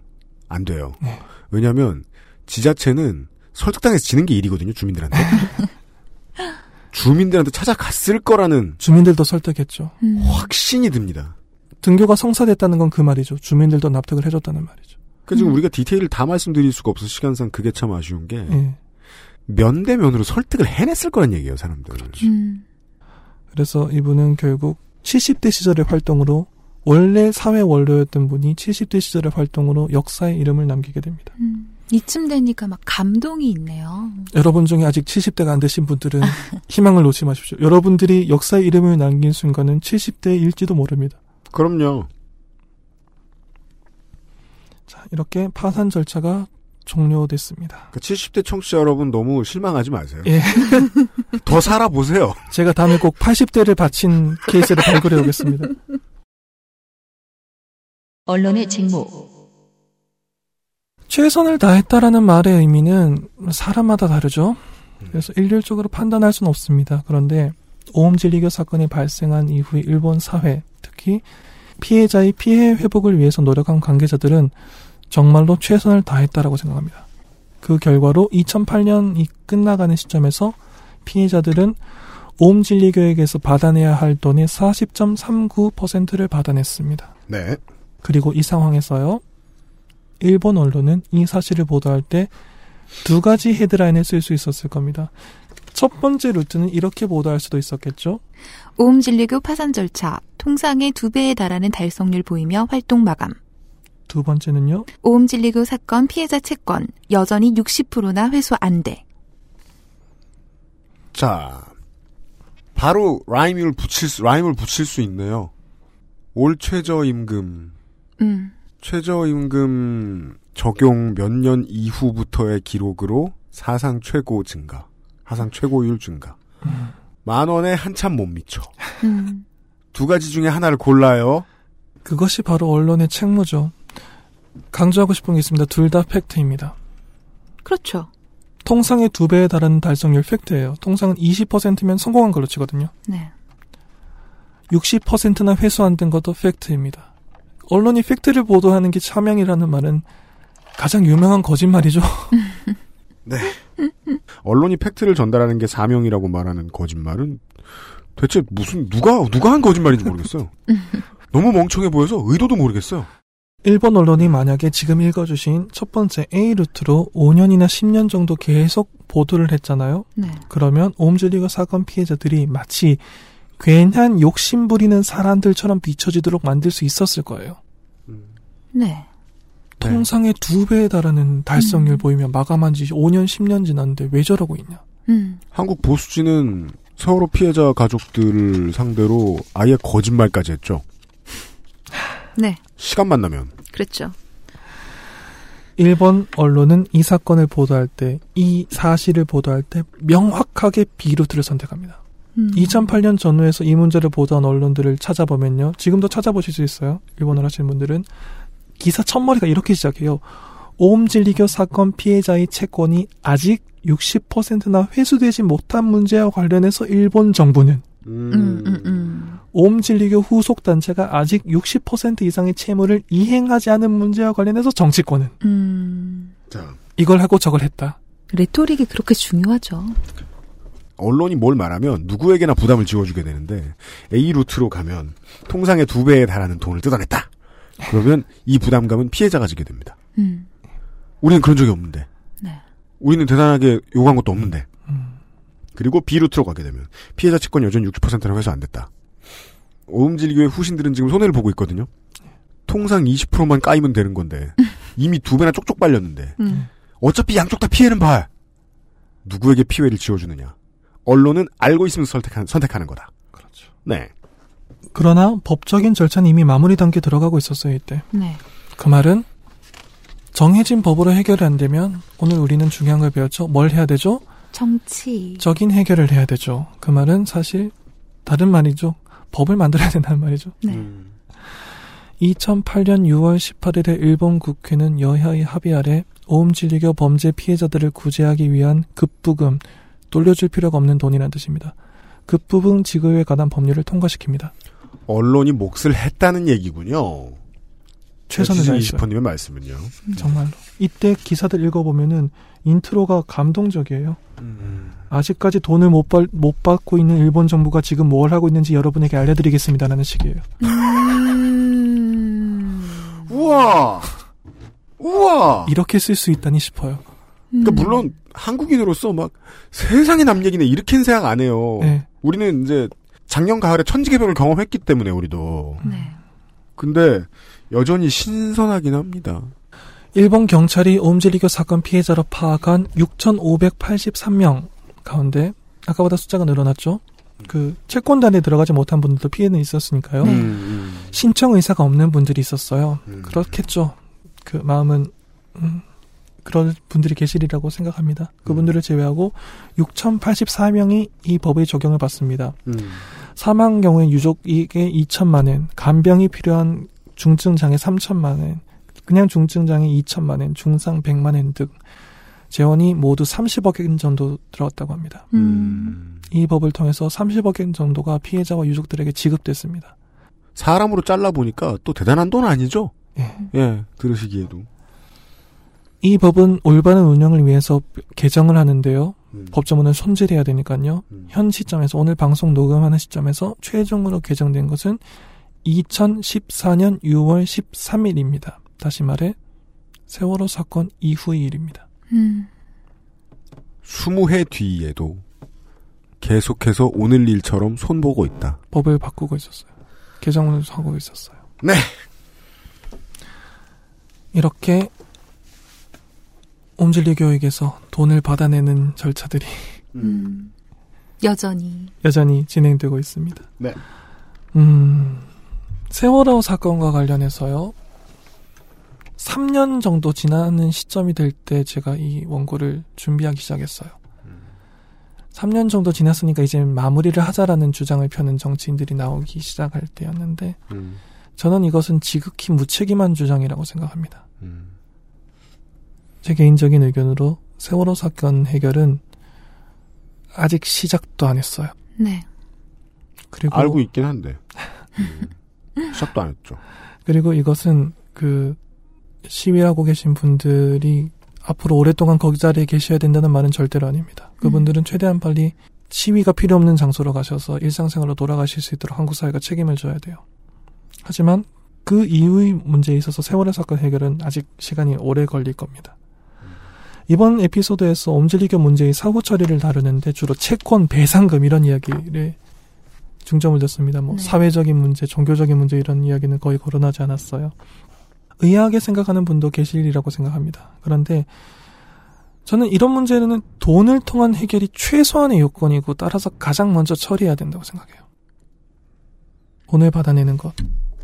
안 돼요. 네. 왜냐면, 지자체는 설득당해서 지는 게 일이거든요, 주민들한테. 주민들한테 찾아갔을 거라는 주민들도 설득했죠. 음. 확신이 듭니다. 등교가 성사됐다는 건 그 말이죠. 주민들도 납득을 해줬다는 말이죠. 그 지금 우리가 디테일을 다 말씀드릴 수가 없어서 시간상 그게 참 아쉬운 게 예. 면대면으로 설득을 해냈을 거란 얘기예요, 사람들. 음. 그래서 이분은 결국 70대 시절의 활동으로 원래 사회 원로였던 분이 70대 시절의 활동으로 역사의 이름을 남기게 됩니다. 음. 이쯤 되니까 막 감동이 있네요. 여러분 중에 아직 70대가 안 되신 분들은 희망을 놓지 마십시오. 여러분들이 역사의 이름을 남긴 순간은 70대일지도 모릅니다. 그럼요. 자, 이렇게 파산 절차가 종료됐습니다. 그러니까 70대 청취자 여러분 너무 실망하지 마세요. 예. 더 살아보세요. 제가 다음에 꼭 80대를 바친 케이스를 발굴해 오겠습니다. 언론의 직무, 최선을 다했다라는 말의 의미는 사람마다 다르죠. 그래서 일률적으로 판단할 수는 없습니다. 그런데 오음 진리교 사건이 발생한 이후에 일본 사회, 특히 피해자의 피해 회복을 위해서 노력한 관계자들은 정말로 최선을 다했다라고 생각합니다. 그 결과로 2008년이 끝나가는 시점에서 피해자들은 오음 진리교에게서 받아내야 할 돈의 40.39%를 받아냈습니다. 네. 그리고 이 상황에서요, 일본 언론은 이 사실을 보도할 때 두 가지 헤드라인을 쓸 수 있었을 겁니다. 첫 번째 루트는 이렇게 보도할 수도 있었겠죠. 옴진리교 파산 절차, 통상의 두 배에 달하는 달성률 보이며 활동 마감. 두 번째는요. 옴진리교 사건 피해자 채권, 여전히 60%나 회수 안 돼. 자, 바로 rhyme을 붙일 수, rhyme을 붙일 수 있네요. 올 최저 임금, 음. 최저임금 적용 몇 년 이후부터의 기록으로 사상 최고 증가, 사상 최고율 증가. 만 원에 한참 못 미쳐. 음. 두 가지 중에 하나를 골라요. 그것이 바로 언론의 책무죠. 강조하고 싶은 게 있습니다. 둘 다 팩트입니다. 그렇죠. 통상의 두 배에 달하는 달성률 팩트예요. 통상은 20%면 성공한 걸로 치거든요. 네. 60%나 회수 안된 것도 팩트입니다. 언론이 팩트를 보도하는 게 차명이라는 말은 가장 유명한 거짓말이죠. 네. 언론이 팩트를 전달하는 게 사명이라고 말하는 거짓말은 대체 무슨 누가 누가 한 거짓말인지 모르겠어요. 너무 멍청해 보여서 의도도 모르겠어요. 일본 언론이 만약에 지금 읽어주신 첫 번째 A 루트로 5년이나 10년 정도 계속 보도를 했잖아요. 네. 그러면 옴즐리거 사건 피해자들이 마치 괜한 욕심 부리는 사람들처럼 비춰지도록 만들 수 있었을 거예요. 네. 통상의 두 배에 달하는 달성률 음. 보이면 마감한 지 5년, 10년 지났는데 왜 저러고 있냐. 음. 한국 보수지는 세월호 피해자 가족들을 상대로 아예 거짓말까지 했죠. 네. 시간만 나면. 그랬죠. 일본 언론은 이 사건을 보도할 때, 이 사실을 보도할 때 명확하게 B루트를 선택합니다. 음. 2008년 전후에서 이 문제를 보도한 언론들을 찾아보면요. 지금도 찾아보실 수 있어요. 일본어를 하시는 분들은. 기사 첫머리가 이렇게 시작해요. 오음질리교 사건 피해자의 채권이 아직 60%나 회수되지 못한 문제와 관련해서 일본 정부는 음, 음, 음. 오음질리교 후속 단체가 아직 60% 이상의 채무를 이행하지 않은 문제와 관련해서 정치권은 음. 자, 이걸 하고 저걸 했다. 레토릭이 그렇게 중요하죠. 언론이 뭘 말하면 누구에게나 부담을 지워주게 되는데 A 루트로 가면 통상의 두 배에 달하는 돈을 뜯어냈다. 그러면 이 부담감은 피해자가 지게 됩니다. 음. 우리는 그런 적이 없는데. 네. 우리는 대단하게 요구한 것도 없는데. 음. 그리고 B 루트로 가게 되면 피해자 채권 여전히 60%나 회수 안 됐다. 오음질교의 후신들은 지금 손해를 보고 있거든요. 통상 20%만 까이면 되는 건데 이미 두 배나 쪽쪽 빨렸는데 음. 어차피 양쪽 다 피해는 봐. 누구에게 피해를 지어주느냐? 언론은 알고 있으면 선택하는, 선택하는 거다. 그렇죠. 네. 그러나 법적인 절차는 이미 마무리 단계 들어가고 있었어요, 이때. 네. 그 말은 정해진 법으로 해결이 안 되면 오늘 우리는 중요한 걸 배웠죠. 뭘 해야 되죠? 정치. 적인 해결을 해야 되죠. 그 말은 사실 다른 말이죠. 법을 만들어야 된다는 말이죠. 네. 음. 2008년 6월 18일에 일본 국회는 여야의 합의 아래 오음 진리교 범죄 피해자들을 구제하기 위한 급부금, 돌려줄 필요가 없는 돈이라는 뜻입니다. 급부금 지급에 관한 법률을 통과시킵니다. 언론이 몫을 했다는 얘기군요. 최선을 다했어요. 20%님의 말씀은요. 정말로. 이때 기사들 읽어보면은 인트로가 감동적이에요. 아직까지 돈을 못, 받, 못 받고 있는 일본 정부가 지금 뭘 하고 있는지 여러분에게 알려드리겠습니다라는 식이에요. 음. 우와! 우와! 이렇게 쓸 수 있다니 싶어요. 그러니까 물론 한국인으로서 막 세상에 남 얘기네 이렇게는 생각 안 해요. 네. 우리는 이제 작년 가을에 천지개벽을 경험했기 때문에 우리도. 네. 근데 여전히 신선하긴 합니다. 일본 경찰이 옴질리교 사건 피해자로 파악한 6,583명 가운데 아까보다 숫자가 늘어났죠. 그 채권단에 들어가지 못한 분들도 피해는 있었으니까요. 네. 음, 신청 의사가 없는 분들이 있었어요. 음. 그렇겠죠. 그 마음은 음, 그런 분들이 계시리라고 생각합니다. 그분들을 제외하고 6,084명이 이 법의 적용을 받습니다. 음. 사망 경우에 유족에게 2천만 원, 간병이 필요한 중증 장애 3천만 원, 그냥 중증 장애 2천만 원, 중상 100만 원 등 재원이 모두 30억 엔 정도 들어왔다고 합니다. 음. 이 법을 통해서 30억 엔 정도가 피해자와 유족들에게 지급됐습니다. 사람으로 잘라 보니까 또 대단한 돈 아니죠? 예. 예, 들으시기에도. 이 법은 올바른 운영을 위해서 개정을 하는데요. 음. 법조문을 손질해야 되니까요. 음. 현 시점에서 오늘 방송 녹음하는 시점에서 최종으로 개정된 것은 2014년 6월 13일입니다. 다시 말해 세월호 사건 이후의 일입니다. 음. 20해 뒤에도 계속해서 오늘 일처럼 손보고 있다. 법을 바꾸고 있었어요. 개정을 하고 있었어요. 네. 이렇게 옴질리 교육에서 돈을 받아내는 절차들이 음. 여전히. 여전히 진행되고 있습니다. 네. 음, 세월호 사건과 관련해서요. 3년 정도 지나는 시점이 될 때 제가 이 원고를 준비하기 시작했어요. 3년 정도 지났으니까 이제 마무리를 하자라는 주장을 펴는 정치인들이 나오기 시작할 때였는데 음. 저는 이것은 지극히 무책임한 주장이라고 생각합니다. 음. 제 개인적인 의견으로 세월호 사건 해결은 아직 시작도 안 했어요. 네. 그리고 알고 있긴 한데. 음. 시작도 안 했죠. 그리고 이것은 그 시위하고 계신 분들이 앞으로 오랫동안 거기 자리에 계셔야 된다는 말은 절대로 아닙니다. 그분들은 최대한 빨리 시위가 필요 없는 장소로 가셔서 일상생활로 돌아가실 수 있도록 한국 사회가 책임을 져야 돼요. 하지만 그 이후의 문제에 있어서 세월의 사건 해결은 아직 시간이 오래 걸릴 겁니다. 이번 에피소드에서 옴질리교 문제의 사후 처리를 다루는데 주로 채권, 배상금 이런 이야기를 중점을 뒀습니다. 뭐 네. 사회적인 문제, 종교적인 문제 이런 이야기는 거의 거론하지 않았어요. 의아하게 생각하는 분도 계시리라고 생각합니다. 그런데 저는 이런 문제는 돈을 통한 해결이 최소한의 요건이고 따라서 가장 먼저 처리해야 된다고 생각해요. 돈을 받아내는 것.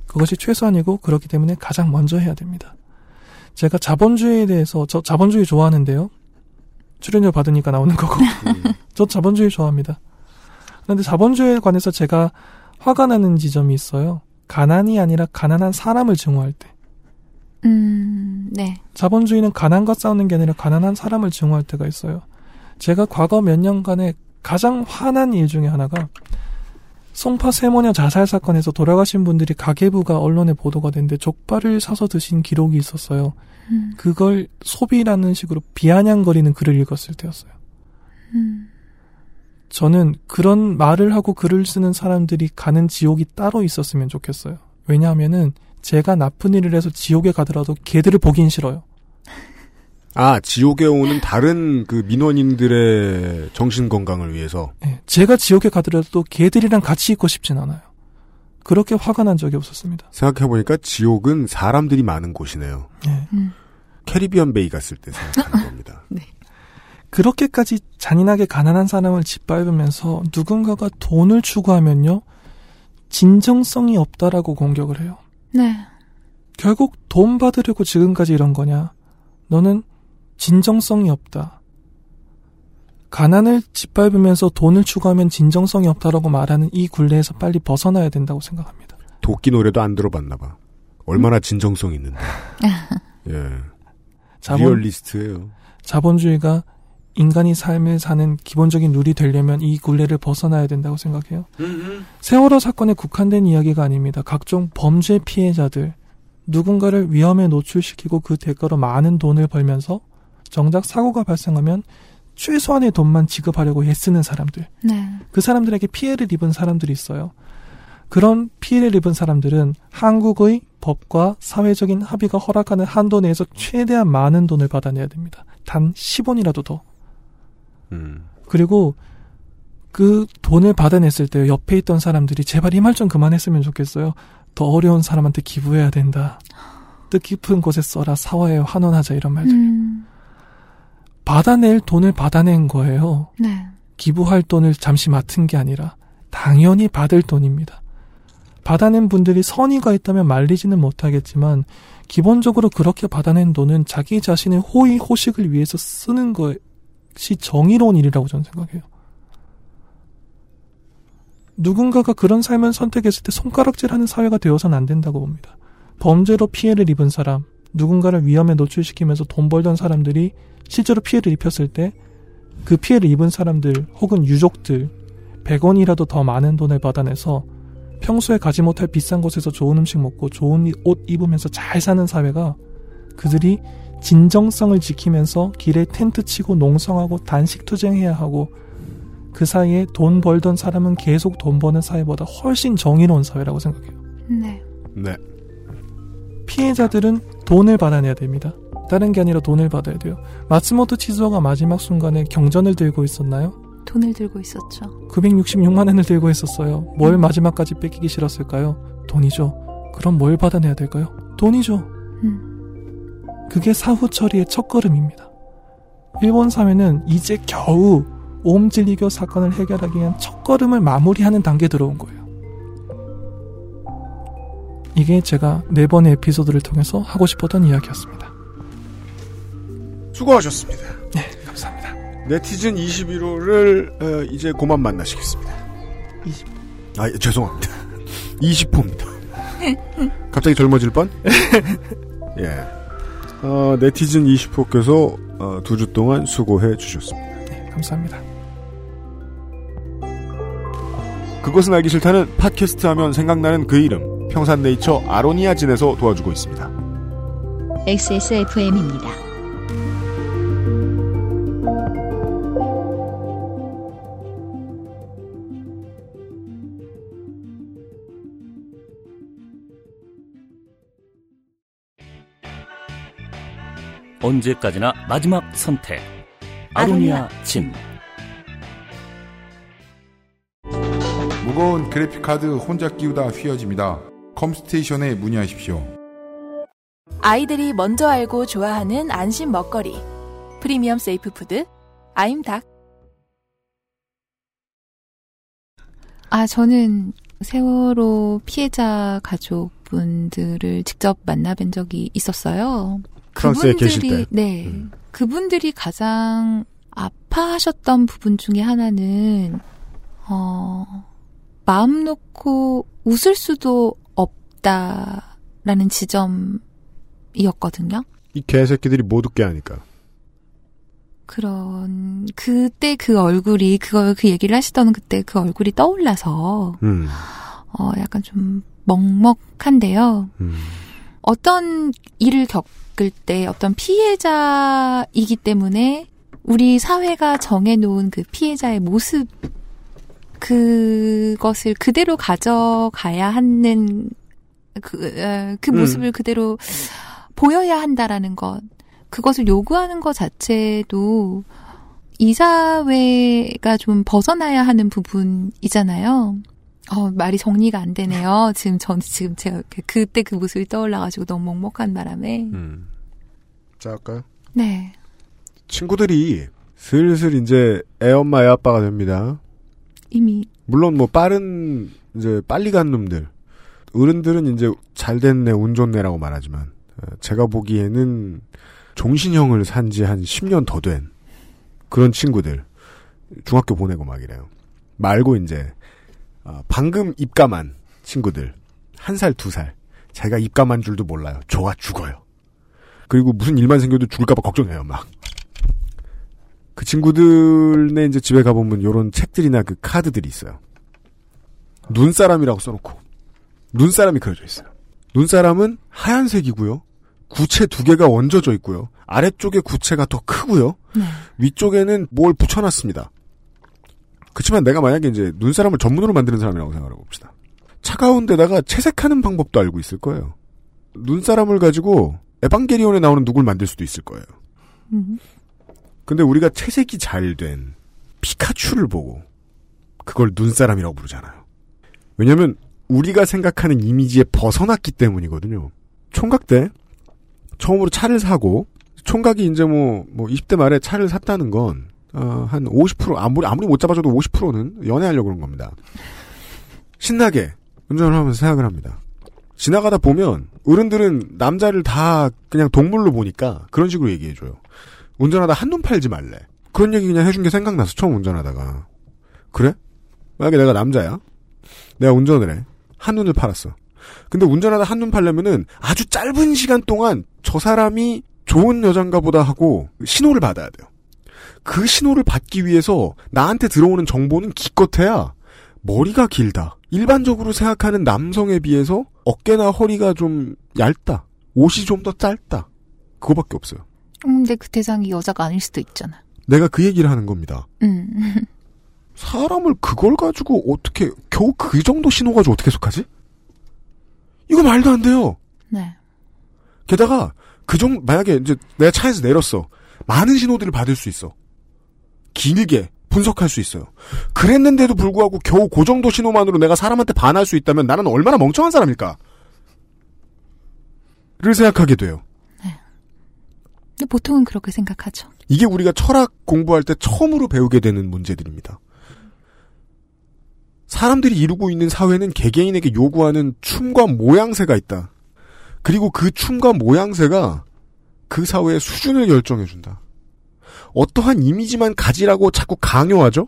그것이 최소한이고 그렇기 때문에 가장 먼저 해야 됩니다. 제가 자본주의에 대해서 저 자본주의 좋아하는데요. 출연료 받으니까 나오는 거고. 저 자본주의 좋아합니다. 그런데 자본주의에 관해서 제가 화가 나는 지점이 있어요. 가난이 아니라 가난한 사람을 증오할 때. 음, 네. 자본주의는 가난과 싸우는 게 아니라 가난한 사람을 증오할 때가 있어요. 제가 과거 몇 년간에 가장 화난 일 중에 하나가 송파 세모녀 자살 사건에서 돌아가신 분들이 가계부가 언론에 보도가 됐는데 족발을 사서 드신 기록이 있었어요. 음, 그걸 소비라는 식으로 비아냥거리는 글을 읽었을 때였어요. 음, 저는 그런 말을 하고 글을 쓰는 사람들이 가는 지옥이 따로 있었으면 좋겠어요. 왜냐하면은 제가 나쁜 일을 해서 지옥에 가더라도 걔들을 보긴 싫어요. 아, 지옥에 오는 다른 그 민원인들의 정신 건강을 위해서. 예, 제가 지옥에 가더라도 걔들이랑 같이 있고 싶진 않아요. 그렇게 화가 난 적이 없었습니다. 생각해보니까 지옥은 사람들이 많은 곳이네요. 예. 음. 캐리비안 베이 갔을 때 생각하는 겁니다. 그렇게까지 잔인하게 가난한 사람을 짓밟으면서 누군가가 돈을 추구하면요, 진정성이 없다라고 공격을 해요. 네. 결국 돈 받으려고 지금까지 이런 거냐? 너는 진정성이 없다. 가난을 짓밟으면서 돈을 추구하면 진정성이 없다라고 말하는 이 굴레에서 빨리 벗어나야 된다고 생각합니다. 도끼 노래도 안 들어봤나 봐. 얼마나 진정성 있는데. 예. 자본, 리얼리스트예요. 자본주의가 인간이 삶을 사는 기본적인 룰이 되려면 이 굴레를 벗어나야 된다고 생각해요. 세월호 사건에 국한된 이야기가 아닙니다. 각종 범죄 피해자들, 누군가를 위험에 노출시키고 그 대가로 많은 돈을 벌면서 정작 사고가 발생하면 최소한의 돈만 지급하려고 애쓰는 사람들. 네. 그 사람들에게 피해를 입은 사람들이 있어요. 그런 피해를 입은 사람들은 한국의 법과 사회적인 합의가 허락하는 한도 내에서 최대한 많은 돈을 받아내야 됩니다. 단 10원이라도 더. 음. 그리고 그 돈을 받아냈을 때 옆에 있던 사람들이 제발 이 말 좀 그만했으면 좋겠어요. 더 어려운 사람한테 기부해야 된다. 뜻깊은 곳에 써라. 사화에 환원하자 이런 말들. 음, 받아낼 돈을 받아낸 거예요. 네. 기부할 돈을 잠시 맡은 게 아니라 당연히 받을 돈입니다. 받아낸 분들이 선의가 있다면 말리지는 못하겠지만 기본적으로 그렇게 받아낸 돈은 자기 자신의 호의 호식을 위해서 쓰는 것이 정의로운 일이라고 저는 생각해요. 누군가가 그런 삶을 선택했을 때 손가락질하는 사회가 되어서는 안 된다고 봅니다. 범죄로 피해를 입은 사람, 누군가를 위험에 노출시키면서 돈 벌던 사람들이 실제로 피해를 입혔을 때 그 피해를 입은 사람들 혹은 유족들 100원이라도 더 많은 돈을 받아내서 평소에 가지 못할 비싼 곳에서 좋은 음식 먹고 좋은 옷 입으면서 잘 사는 사회가 그들이 진정성을 지키면서 길에 텐트 치고 농성하고 단식 투쟁해야 하고 그 사이에 돈 벌던 사람은 계속 돈 버는 사회보다 훨씬 정의로운 사회라고 생각해요. 네. 네. 피해자들은 돈을 받아내야 됩니다. 다른 게 아니라 돈을 받아야 돼요. 마츠모토 치즈오가 마지막 순간에 경전을 들고 있었나요? 돈을 들고 있었죠. 966만 원을 들고 있었어요. 뭘 마지막까지 뺏기기 싫었을까요? 돈이죠. 그럼 뭘 받아내야 될까요? 돈이죠. 음, 그게 사후 처리의 첫걸음입니다. 일본 사회는 이제 겨우 오음질리교 사건을 해결하기 위한 첫걸음을 마무리하는 단계에 들어온 거예요. 이게 제가 네 번의 에피소드를 통해서 하고 싶었던 이야기였습니다. 수고하셨습니다. 네, 감사합니다. 네티즌 21호를 어, 이제 그만 만나시겠습니다. 20. 아, 예, 죄송합니다. 20호입니다. 갑자기 젊어질 뻔? 예. 어, 네티즌 20호께서 어, 두주 동안 수고해 주셨습니다. 네, 감사합니다. 그것은 알기 싫다는 팟캐스트 하면 생각나는 그 이름 평산네이처 아로니아진에서 도와주고 있습니다. XSFM입니다. 언제까지나 마지막 선택. 아로니아 진. 무거운 그래픽카드 혼자 끼우다 휘어집니다. 컴스테이션에 문의하십시오. 아이들이 먼저 알고 좋아하는 안심 먹거리. 프리미엄 safe food 아임닭. 아, 저는 세월호 피해자 가족분들을 직접 만나뵌 적이 있었어요. 프랑스에 계실 때. 네. 음. 그분들이 가장 아파하셨던 부분 중에 하나는, 어, 마음 놓고 웃을 수도 없다라는 지점이었거든요. 이 개새끼들이 못 웃게 하니까. 그런, 그때 그 얼굴이, 그걸, 그 얘기를 하시던 그때 그 얼굴이 떠올라서, 음, 어, 약간 좀 먹먹한데요. 음. 어떤 일을 겪 을 때 어떤 피해자이기 때문에 우리 사회가 정해놓은 그 피해자의 모습, 그것을 그대로 가져가야 하는, 그, 어, 그 음. 모습을 그대로 보여야 한다라는 것, 그것을 요구하는 것 자체도 이 사회가 좀 벗어나야 하는 부분이잖아요. 어, 말이 정리가 안 되네요. 지금 전, 지금 제가 그- 그때 그 모습이 떠올라가지고 너무 먹먹한 바람에. 음. 자, 할까요? 네. 친구들이 슬슬 이제 애 엄마 애 아빠가 됩니다. 이미, 물론 뭐 빠른 이제 빨리 간 놈들 어른들은 이제 잘 됐네 운 좋네라고 말하지만 어, 제가 보기에는 종신형을 산 지 한 10년 더 된 그런 친구들 중학교 보내고 막 이래요. 말고 이제 어, 방금 입감한 친구들 한 살 두 살 자기가 입감한 줄도 몰라요. 좋아 죽어요. 그리고 무슨 일만 생겨도 죽을까봐 걱정해요 막. 그 친구들네 이제 집에 가보면 요런 책들이나 그 카드들이 있어요. 눈사람이라고 써놓고. 눈사람이 그려져 있어요. 눈사람은 하얀색이고요. 구체 두 개가 얹어져 있고요. 아래쪽에 구체가 더 크고요. 네. 위쪽에는 뭘 붙여놨습니다. 그렇지만 내가 만약에 이제 눈사람을 전문으로 만드는 사람이라고 생각해 봅시다. 차가운 데다가 채색하는 방법도 알고 있을 거예요. 눈사람을 가지고 에반게리온에 나오는 누굴 만들 수도 있을 거예요. 음. 근데 우리가 채색이 잘 된 피카츄를 보고 그걸 눈사람이라고 부르잖아요. 왜냐면 우리가 생각하는 이미지에 벗어났기 때문이거든요. 총각 때 처음으로 차를 사고 총각이 이제 뭐, 뭐 20대 말에 차를 샀다는 건, 어, 한 50% 아무리, 아무리 못 잡아줘도 50%는 연애하려고 그런 겁니다. 신나게 운전을 하면서 생각을 합니다. 지나가다 보면 어른들은 남자를 다 그냥 동물로 보니까 그런 식으로 얘기해줘요. 운전하다 한눈 팔지 말래. 그런 얘기 그냥 해준 게 생각나서 처음 운전하다가. 그래? 만약에 내가 남자야? 내가 운전을 해. 한눈을 팔았어. 근데 운전하다 한눈 팔려면은 아주 짧은 시간 동안 저 사람이 좋은 여잔가 보다 하고 신호를 받아야 돼요. 그 신호를 받기 위해서 나한테 들어오는 정보는 기껏해야 머리가 길다. 일반적으로 생각하는 남성에 비해서 어깨나 허리가 좀 얇다. 옷이 좀 더 짧다. 그거밖에 없어요. 근데 그 대상이 여자가 아닐 수도 있잖아. 내가 그 얘기를 하는 겁니다. 음. 사람을 그걸 가지고 어떻게 겨우 그 정도 신호 가지고 어떻게 속하지? 이거 말도 안 돼요. 네. 게다가 그 정도 만약에 이제 내가 차에서 내렸어. 많은 신호들을 받을 수 있어. 길게 분석할 수 있어요. 그랬는데도 불구하고 겨우 그 정도 신호만으로 내가 사람한테 반할 수 있다면 나는 얼마나 멍청한 사람일까? 를 생각하게 돼요. 근데 보통은 그렇게 생각하죠. 이게 우리가 철학 공부할 때 처음으로 배우게 되는 문제들입니다. 사람들이 이루고 있는 사회는 개개인에게 요구하는 춤과 모양새가 있다. 그리고 그 춤과 모양새가 그 사회의 수준을 결정해준다. 어떠한 이미지만 가지라고 자꾸 강요하죠?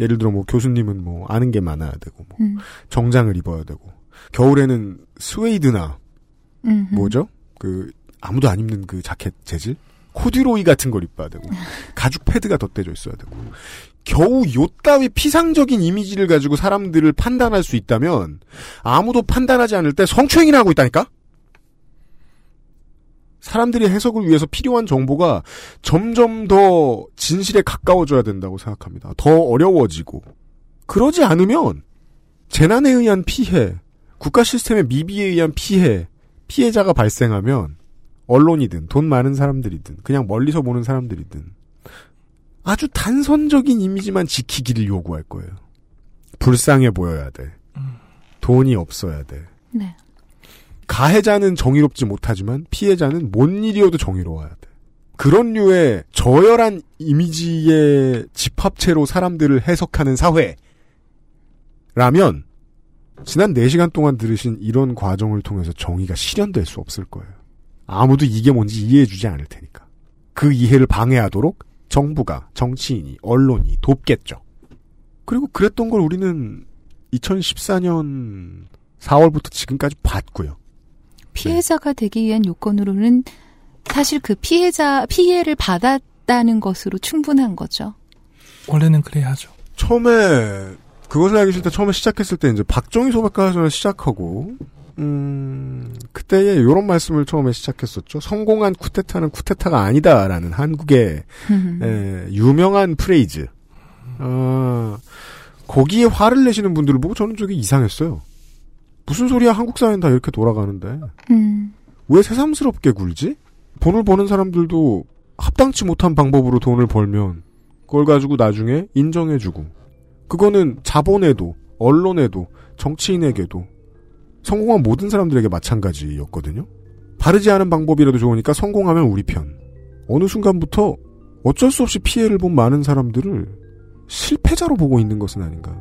예를 들어 뭐 교수님은 뭐 아는 게 많아야 되고 뭐 음. 정장을 입어야 되고 겨울에는 스웨이드나 음. 뭐죠? 그 아무도 안 입는 그 자켓 재질 코듀로이 같은 걸 입어야 되고 가죽 패드가 덧대져 있어야 되고 겨우 요 따위 피상적인 이미지를 가지고 사람들을 판단할 수 있다면 아무도 판단하지 않을 때 성추행이나 하고 있다니까? 사람들의 해석을 위해서 필요한 정보가 점점 더 진실에 가까워져야 된다고 생각합니다. 더 어려워지고. 그러지 않으면 재난에 의한 피해, 국가 시스템의 미비에 의한 피해, 피해자가 발생하면 언론이든 돈 많은 사람들이든 그냥 멀리서 보는 사람들이든 아주 단선적인 이미지만 지키기를 요구할 거예요. 불쌍해 보여야 돼. 돈이 없어야 돼. 네. 가해자는 정의롭지 못하지만 피해자는 뭔 일이어도 정의로워야 돼. 그런 류의 저열한 이미지의 집합체로 사람들을 해석하는 사회라면 지난 4시간 동안 들으신 이런 과정을 통해서 정의가 실현될 수 없을 거예요. 아무도 이게 뭔지 이해해주지 않을 테니까. 그 이해를 방해하도록 정부가, 정치인이, 언론이 돕겠죠. 그리고 그랬던 걸 우리는 2014년 4월부터 지금까지 봤고요. 피해자가 되기 위한 요건으로는 사실 그 피해자 피해를 받았다는 것으로 충분한 거죠. 원래는 그래야 하죠. 처음에 그것을 알기 싫다 처음에 시작했을 때 이제 박정희 소백과에서 시작하고 음 그때에 이런 말씀을 처음에 시작했었죠. 성공한 쿠데타는 쿠데타가 아니다라는 한국의 에, 유명한 phrase. 아 거기에 화를 내시는 분들을 보고 저는 저게 이상했어요. 무슨 소리야 한국 사회는 다 이렇게 돌아가는데 음. 왜 새삼스럽게 굴지? 돈을 버는 사람들도 합당치 못한 방법으로 돈을 벌면 그걸 가지고 나중에 인정해주고 그거는 자본에도 언론에도 정치인에게도 성공한 모든 사람들에게 마찬가지였거든요. 바르지 않은 방법이라도 좋으니까 성공하면 우리 편. 어느 순간부터 어쩔 수 없이 피해를 본 많은 사람들을 실패자로 보고 있는 것은 아닌가.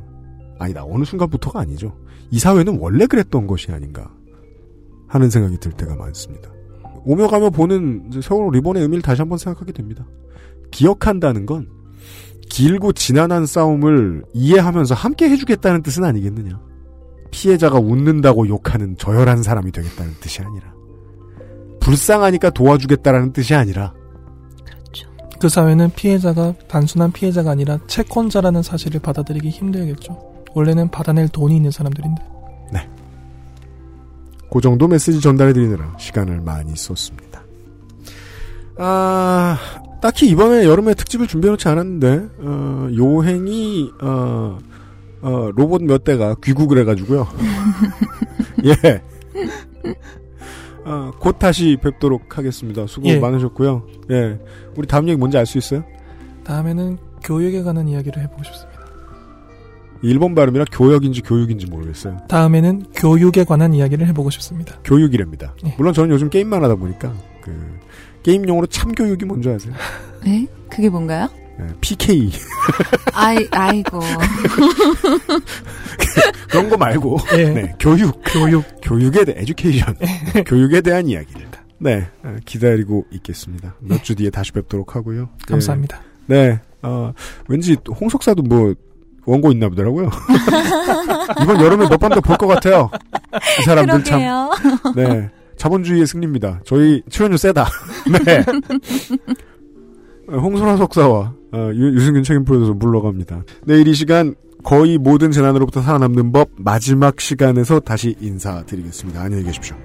아니다. 어느 순간부터가 아니죠. 이 사회는 원래 그랬던 것이 아닌가 하는 생각이 들 때가 많습니다. 오며 가며 보는 세월호 리본의 의미를 다시 한번 생각하게 됩니다. 기억한다는 건 길고 지난한 싸움을 이해하면서 함께 해주겠다는 뜻은 아니겠느냐. 피해자가 웃는다고 욕하는 저열한 사람이 되겠다는 뜻이 아니라 불쌍하니까 도와주겠다라는 뜻이 아니라 그 사회는 피해자가 단순한 피해자가 아니라 채권자라는 사실을 받아들이기 힘들겠죠. 원래는 받아낼 돈이 있는 사람들인데. 그 정도 메시지 전달해드리느라 시간을 많이 썼습니다. 아, 딱히 이번에 여름에 특집을 준비해놓지 않았는데, 어, 요행이, 어, 어, 로봇 몇 대가 귀국을 해가지고요. 예. 어, 곧 다시 뵙도록 하겠습니다. 수고 예. 많으셨고요. 예. 우리 다음 얘기 뭔지 알 수 있어요? 다음에는 교육에 관한 이야기를 해보고 싶습니다. 일본 발음이라 교역인지 교육인지 모르겠어요. 다음에는 교육에 관한 이야기를 해보고 싶습니다. 교육이랍니다. 예. 물론 저는 요즘 게임만 하다 보니까, 그, 게임용으로 참교육이 뭔지 아세요? 네? 그게 뭔가요? 예, PK. 아이 아이고. 그런 거 말고 예. 네, 교육, 교육, 교육에 대해 에듀케이션, 교육에 대한 이야기를 네 어, 기다리고 있겠습니다. 몇 주 뒤에 다시 뵙도록 하고요. 네. 감사합니다. 네, 어, 왠지 홍석사도 뭐 원고 있나 보더라고요. 이번 여름에 몇 번 더 볼 것 같아요. 이 사람들 참. 그러게요. 네. 자본주의의 승리입니다. 저희 출연료 세다. 네. 어, 홍선화 석사와 어, 유, 유승균 책임 프로듀서 물러갑니다. 내일 이 시간 거의 모든 재난으로부터 살아남는 법 마지막 시간에서 다시 인사드리겠습니다. 안녕히 계십시오.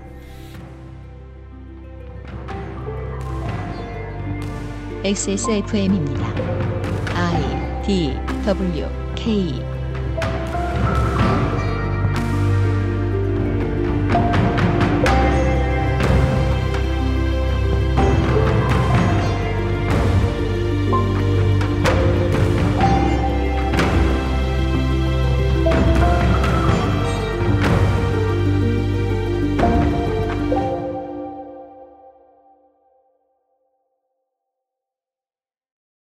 XSFM입니다. I D W key.